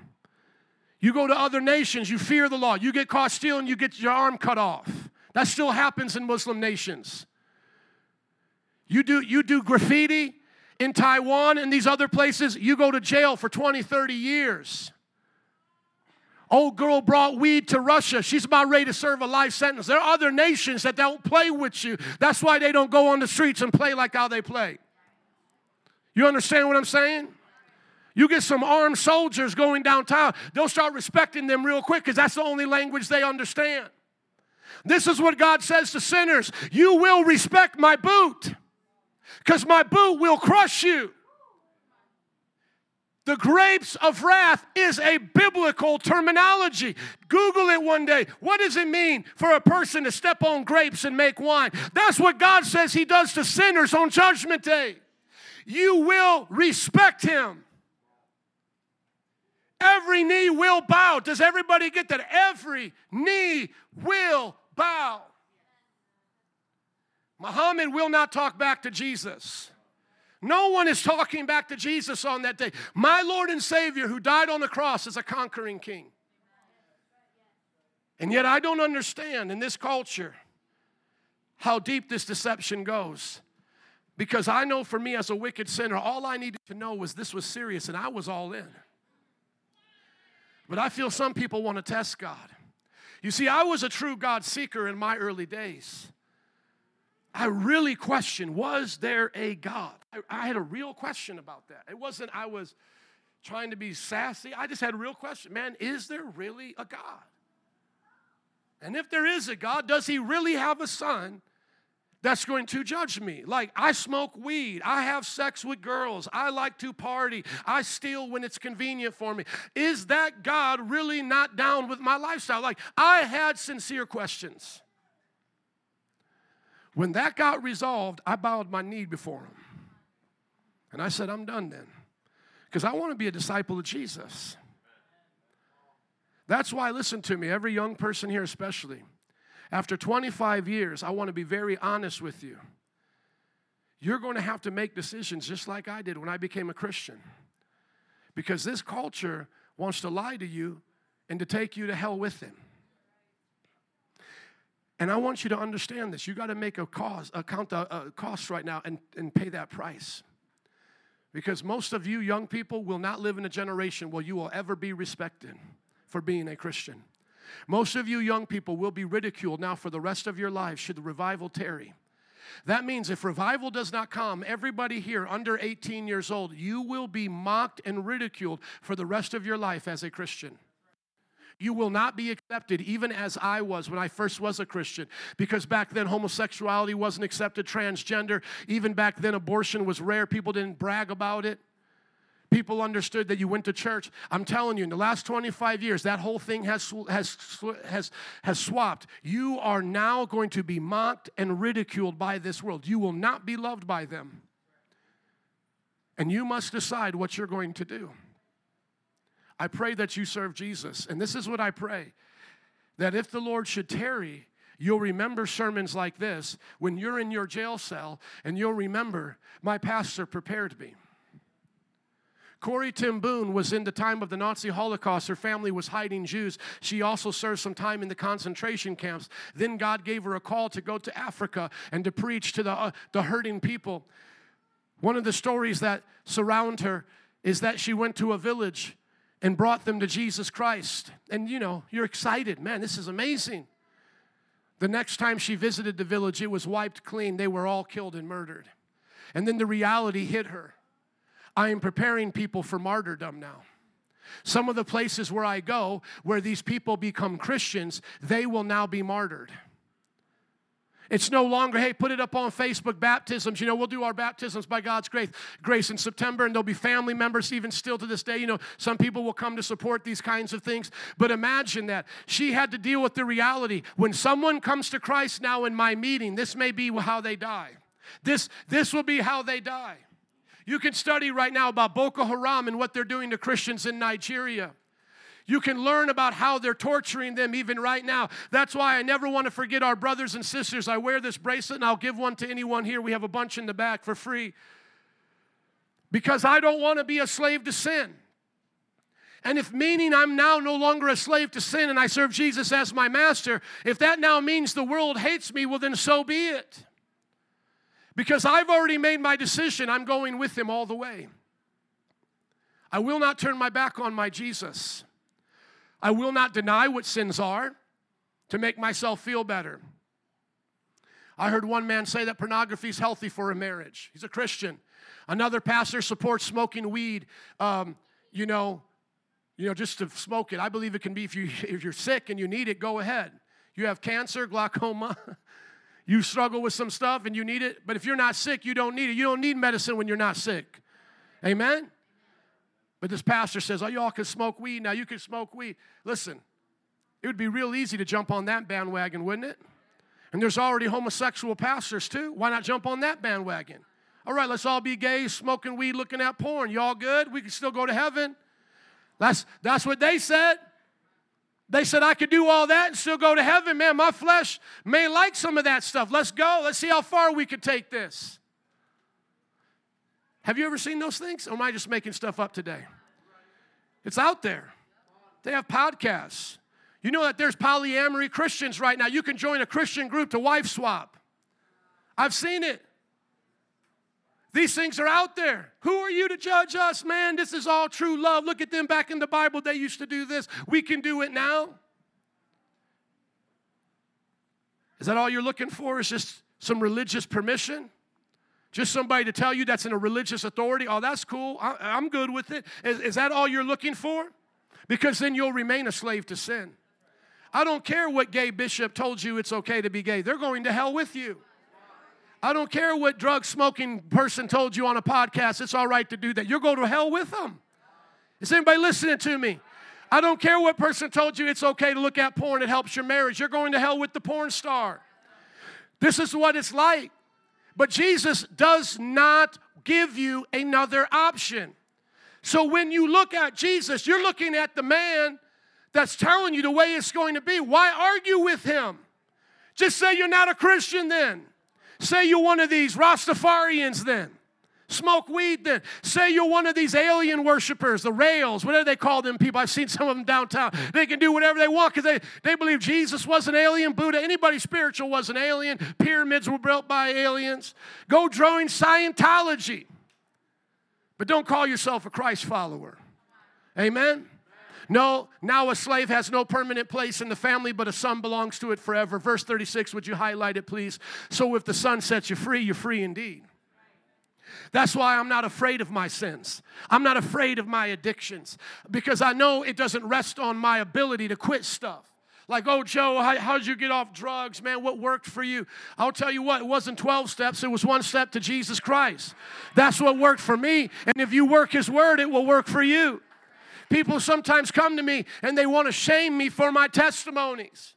You go to other nations, you fear the law. You get caught stealing, you get your arm cut off. That still happens in Muslim nations. You do, you do graffiti in Taiwan and these other places, you go to jail for 20, 30 years. Old girl brought weed to Russia. She's about ready to serve a life sentence. There are other nations that don't play with you. That's why they don't go on the streets and play like how they play. You understand what I'm saying? You get some armed soldiers going downtown, they'll start respecting them real quick because that's the only language they understand. This is what God says to sinners You will respect my boot because my boot will crush you. The grapes of wrath is a biblical terminology. Google it one day. What does it mean for a person to step on grapes and make wine? That's what God says He does to sinners on Judgment Day. You will respect Him. Every knee will bow. Does everybody get that? Every knee will bow. Muhammad will not talk back to Jesus. No one is talking back to Jesus on that day. My Lord and Savior, who died on the cross, is a conquering king. And yet, I don't understand in this culture how deep this deception goes. Because I know for me as a wicked sinner, all I needed to know was this was serious and I was all in. But I feel some people want to test God. You see, I was a true God seeker in my early days. I really questioned was there a God? I, I, had a real question about that. It wasn't I was trying to be sassy. I just had a real question. Man, is there really a God? And if there is a God, does he really have a son that's going to judge me? Like, I smoke weed, I have sex with girls, I like to party, I steal when it's convenient for me. Is that God really not down with my lifestyle? Like, I had sincere questions. When that got resolved, I bowed my knee before him. And I said, I'm done then. Because I want to be a disciple of Jesus. That's why, listen to me, every young person here, especially, after 25 years, I want to be very honest with you. You're going to have to make decisions just like I did when I became a Christian. Because this culture wants to lie to you and to take you to hell with them. And I want you to understand this. You got to make a cost, account a, a cost right now and, and pay that price. Because most of you young people will not live in a generation where you will ever be respected for being a Christian. Most of you young people will be ridiculed now for the rest of your lives should the revival tarry. That means if revival does not come, everybody here under 18 years old, you will be mocked and ridiculed for the rest of your life as a Christian. You will not be accepted, even as I was when I first was a Christian, because back then homosexuality wasn't accepted, transgender, even back then abortion was rare. People didn't brag about it. People understood that you went to church. I'm telling you, in the last 25 years, that whole thing has, has, has, has swapped. You are now going to be mocked and ridiculed by this world. You will not be loved by them. And you must decide what you're going to do. I pray that you serve Jesus. And this is what I pray that if the Lord should tarry, you'll remember sermons like this when you're in your jail cell, and you'll remember, my pastor prepared me. Corrie ten Boom was in the time of the Nazi Holocaust. Her family was hiding Jews. She also served some time in the concentration camps. Then God gave her a call to go to Africa and to preach to the, uh, the hurting people. One of the stories that surround her is that she went to a village and brought them to Jesus Christ. And you know, you're excited. Man, this is amazing. The next time she visited the village, it was wiped clean. They were all killed and murdered. And then the reality hit her I am preparing people for martyrdom now. Some of the places where I go, where these people become Christians, they will now be martyred. It's no longer, hey, put it up on Facebook baptisms. You know, we'll do our baptisms by God's grace, grace in September, and there'll be family members even still to this day. You know, some people will come to support these kinds of things. But imagine that. She had to deal with the reality. When someone comes to Christ now in my meeting, this may be how they die. This, this will be how they die. You can study right now about Boko Haram and what they're doing to Christians in Nigeria. You can learn about how they're torturing them even right now. That's why I never want to forget our brothers and sisters. I wear this bracelet and I'll give one to anyone here. We have a bunch in the back for free. Because I don't want to be a slave to sin. And if meaning I'm now no longer a slave to sin and I serve Jesus as my master, if that now means the world hates me, well, then so be it. Because I've already made my decision, I'm going with him all the way. I will not turn my back on my Jesus. I will not deny what sins are to make myself feel better. I heard one man say that pornography is healthy for a marriage. He's a Christian. Another pastor supports smoking weed. Um, you know, you know, just to smoke it. I believe it can be if you if you're sick and you need it, go ahead. You have cancer, glaucoma, you struggle with some stuff and you need it. But if you're not sick, you don't need it. You don't need medicine when you're not sick. Amen. But this pastor says, Oh, y'all can smoke weed. Now you can smoke weed. Listen, it would be real easy to jump on that bandwagon, wouldn't it? And there's already homosexual pastors too. Why not jump on that bandwagon? All right, let's all be gay, smoking weed, looking at porn. Y'all good? We can still go to heaven. That's, that's what they said. They said I could do all that and still go to heaven. Man, my flesh may like some of that stuff. Let's go. Let's see how far we can take this. Have you ever seen those things? Or am I just making stuff up today? It's out there. They have podcasts. You know that there's polyamory Christians right now. You can join a Christian group to wife swap. I've seen it. These things are out there. Who are you to judge us, man? This is all true love. Look at them back in the Bible. They used to do this. We can do it now. Is that all you're looking for? Is just some religious permission? Just somebody to tell you that's in a religious authority. Oh, that's cool. I, am good with it. Is, is that all you're looking for? Because then you'll remain a slave to sin. I don't care what gay bishop told you it's okay to be gay, they're going to hell with you. I don't care what drug smoking person told you on a podcast, it's all right to do that. You're going to hell with them. Is anybody listening to me? I don't care what person told you it's okay to look at porn, it helps your marriage. You're going to hell with the porn star. This is what it's like. But Jesus does not give you another option. So when you look at Jesus, you're looking at the man that's telling you the way it's going to be. Why argue with him? Just say you're not a Christian then. Say you're one of these Rastafarians then. Smoke weed then. Say you're one of these alien worshipers, the rails, whatever they call them people. I've seen some of them downtown. They can do whatever they want because they, they believe Jesus was an alien, Buddha, anybody spiritual was an alien, pyramids were built by aliens. Go join Scientology. But don't call yourself a Christ follower. Amen? No, now a slave has no permanent place in the family, but a son belongs to it forever. Verse 36, would you highlight it, please? So if the son sets you free, you're free indeed. That's why I'm not afraid of my sins. I'm not afraid of my addictions because I know it doesn't rest on my ability to quit stuff. Like, oh, Joe, how, how'd you get off drugs? Man, what worked for you? I'll tell you what, it wasn't 12 steps, it was one step to Jesus Christ. That's what worked for me. And if you work His word, it will work for you. People sometimes come to me and they want to shame me for my testimonies.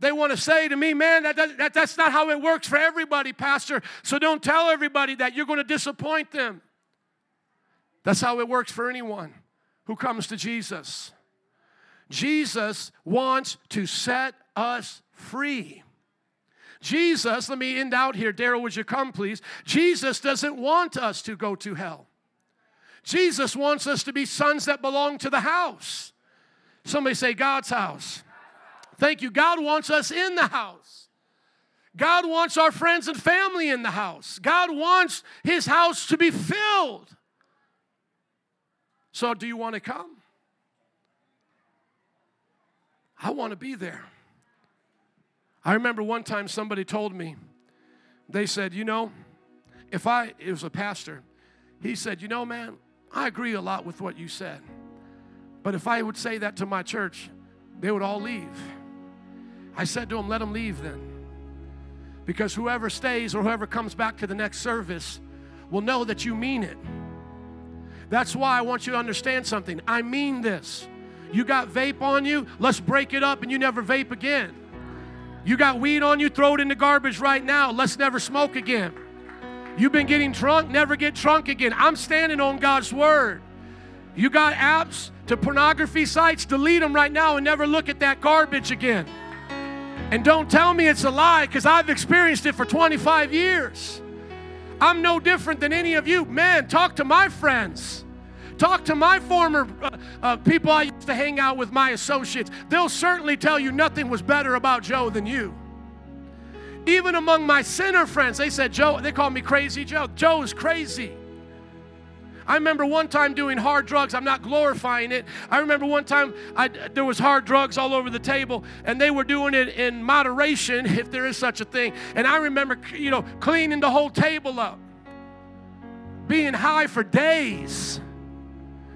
They want to say to me, man, that, that, that's not how it works for everybody, Pastor. So don't tell everybody that you're going to disappoint them. That's how it works for anyone who comes to Jesus. Jesus wants to set us free. Jesus, let me end out here. Daryl, would you come, please? Jesus doesn't want us to go to hell. Jesus wants us to be sons that belong to the house. Somebody say, God's house. Thank you. God wants us in the house. God wants our friends and family in the house. God wants his house to be filled. So, do you want to come? I want to be there. I remember one time somebody told me, they said, you know, if I, it was a pastor, he said, you know, man, I agree a lot with what you said. But if I would say that to my church, they would all leave. I said to them, let them leave then. Because whoever stays or whoever comes back to the next service will know that you mean it. That's why I want you to understand something. I mean this. You got vape on you, let's break it up and you never vape again. You got weed on you, throw it in the garbage right now. Let's never smoke again. You've been getting drunk, never get drunk again. I'm standing on God's word. You got apps to pornography sites, delete them right now and never look at that garbage again. And don't tell me it's a lie because I've experienced it for 25 years. I'm no different than any of you. Man, talk to my friends. Talk to my former uh, uh, people I used to hang out with, my associates. They'll certainly tell you nothing was better about Joe than you. Even among my sinner friends, they said, Joe, they called me Crazy Joe. Joe's crazy. I remember one time doing hard drugs. I'm not glorifying it. I remember one time I, there was hard drugs all over the table, and they were doing it in moderation, if there is such a thing. And I remember, you know, cleaning the whole table up, being high for days.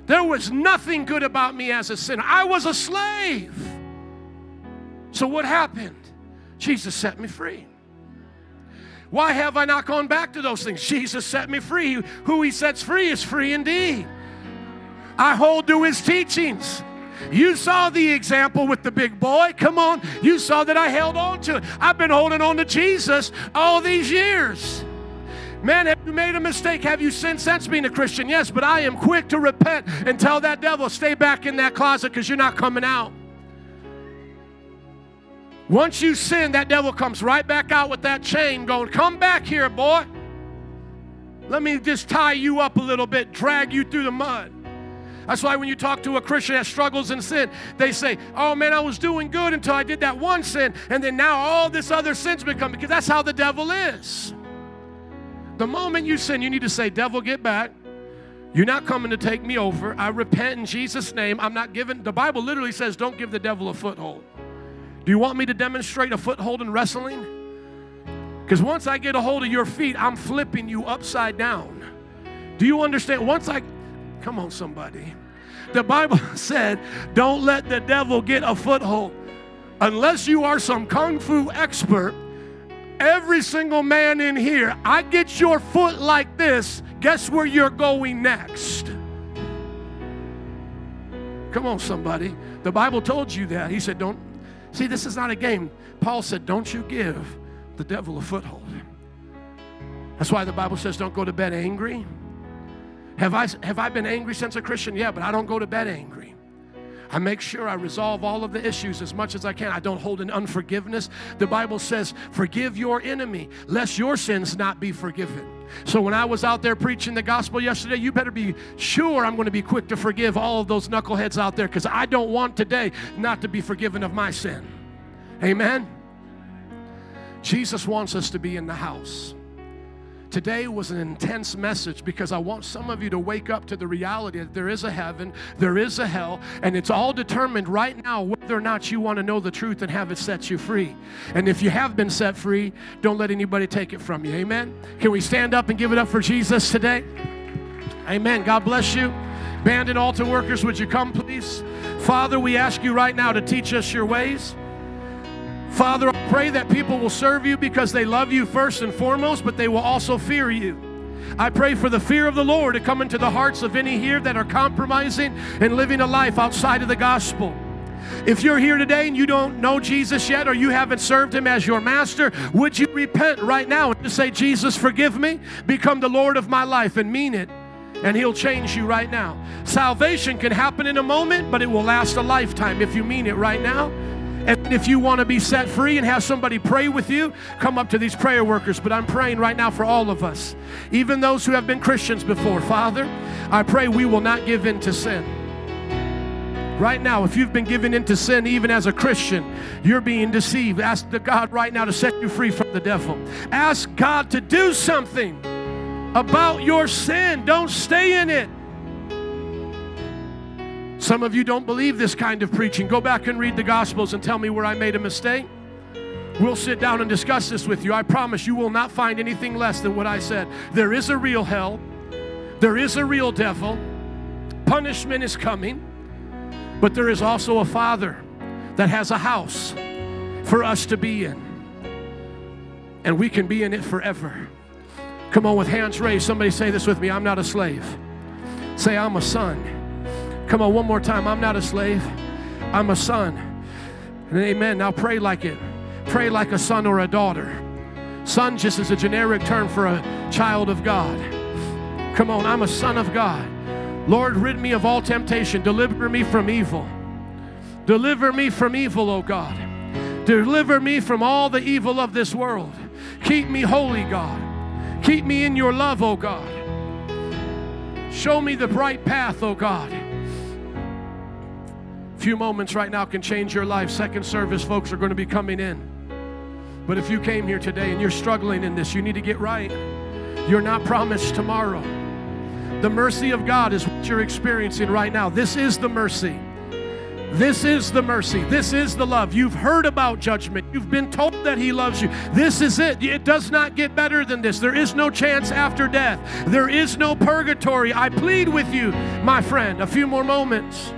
There was nothing good about me as a sinner. I was a slave. So what happened? Jesus set me free. Why have I not gone back to those things? Jesus set me free. Who he sets free is free indeed. I hold to his teachings. You saw the example with the big boy. Come on. You saw that I held on to it. I've been holding on to Jesus all these years. Man, have you made a mistake? Have you sinned since being a Christian? Yes, but I am quick to repent and tell that devil, stay back in that closet because you're not coming out. Once you sin, that devil comes right back out with that chain going, Come back here, boy. Let me just tie you up a little bit, drag you through the mud. That's why when you talk to a Christian that struggles in sin, they say, Oh man, I was doing good until I did that one sin, and then now all this other sin's become because that's how the devil is. The moment you sin, you need to say, Devil, get back. You're not coming to take me over. I repent in Jesus' name. I'm not giving, the Bible literally says, don't give the devil a foothold. Do you want me to demonstrate a foothold in wrestling? Because once I get a hold of your feet, I'm flipping you upside down. Do you understand? Once I, come on, somebody. The Bible said, don't let the devil get a foothold. Unless you are some kung fu expert, Every single man in here, I get your foot like this, guess where you're going next? Come on, somebody. The Bible told you that. He said, Don't see, this is not a game. Paul said, Don't you give the devil a foothold. That's why the Bible says, Don't go to bed angry. Have I, have I been angry since a Christian? Yeah, but I don't go to bed angry. I make sure I resolve all of the issues as much as I can. I don't hold in unforgiveness. The Bible says, Forgive your enemy, lest your sins not be forgiven. So when I was out there preaching the gospel yesterday, you better be sure I'm going to be quick to forgive all of those knuckleheads out there because I don't want today not to be forgiven of my sin. Amen. Jesus wants us to be in the house. Today was an intense message because I want some of you to wake up to the reality that there is a heaven, there is a hell, and it's all determined right now whether or not you want to know the truth and have it set you free. And if you have been set free, don't let anybody take it from you. Amen. Can we stand up and give it up for Jesus today? Amen. God bless you. Bandit altar workers, would you come, please? Father, we ask you right now to teach us your ways. Father, I pray that people will serve you because they love you first and foremost, but they will also fear you. I pray for the fear of the Lord to come into the hearts of any here that are compromising and living a life outside of the gospel. If you're here today and you don't know Jesus yet or you haven't served him as your master, would you repent right now and just say, Jesus, forgive me, become the Lord of my life and mean it? And he'll change you right now. Salvation can happen in a moment, but it will last a lifetime if you mean it right now. And if you want to be set free and have somebody pray with you, come up to these prayer workers. But I'm praying right now for all of us, even those who have been Christians before. Father, I pray we will not give in to sin. Right now, if you've been given into sin even as a Christian, you're being deceived. Ask the God right now to set you free from the devil. Ask God to do something about your sin. Don't stay in it. Some of you don't believe this kind of preaching. Go back and read the Gospels and tell me where I made a mistake. We'll sit down and discuss this with you. I promise you will not find anything less than what I said. There is a real hell, there is a real devil, punishment is coming, but there is also a Father that has a house for us to be in, and we can be in it forever. Come on, with hands raised, somebody say this with me I'm not a slave. Say, I'm a son. Come on, one more time. I'm not a slave, I'm a son. And amen. Now pray like it. Pray like a son or a daughter. Son just is a generic term for a child of God. Come on, I'm a son of God. Lord, rid me of all temptation. Deliver me from evil. Deliver me from evil, O God. Deliver me from all the evil of this world. Keep me holy, God. Keep me in your love, O God. Show me the bright path, O God few moments right now can change your life. Second service, folks are going to be coming in. But if you came here today and you're struggling in this, you need to get right. You're not promised tomorrow. The mercy of God is what you're experiencing right now. This is the mercy. This is the mercy. This is the love. You've heard about judgment. You've been told that He loves you. This is it. It does not get better than this. There is no chance after death, there is no purgatory. I plead with you, my friend, a few more moments.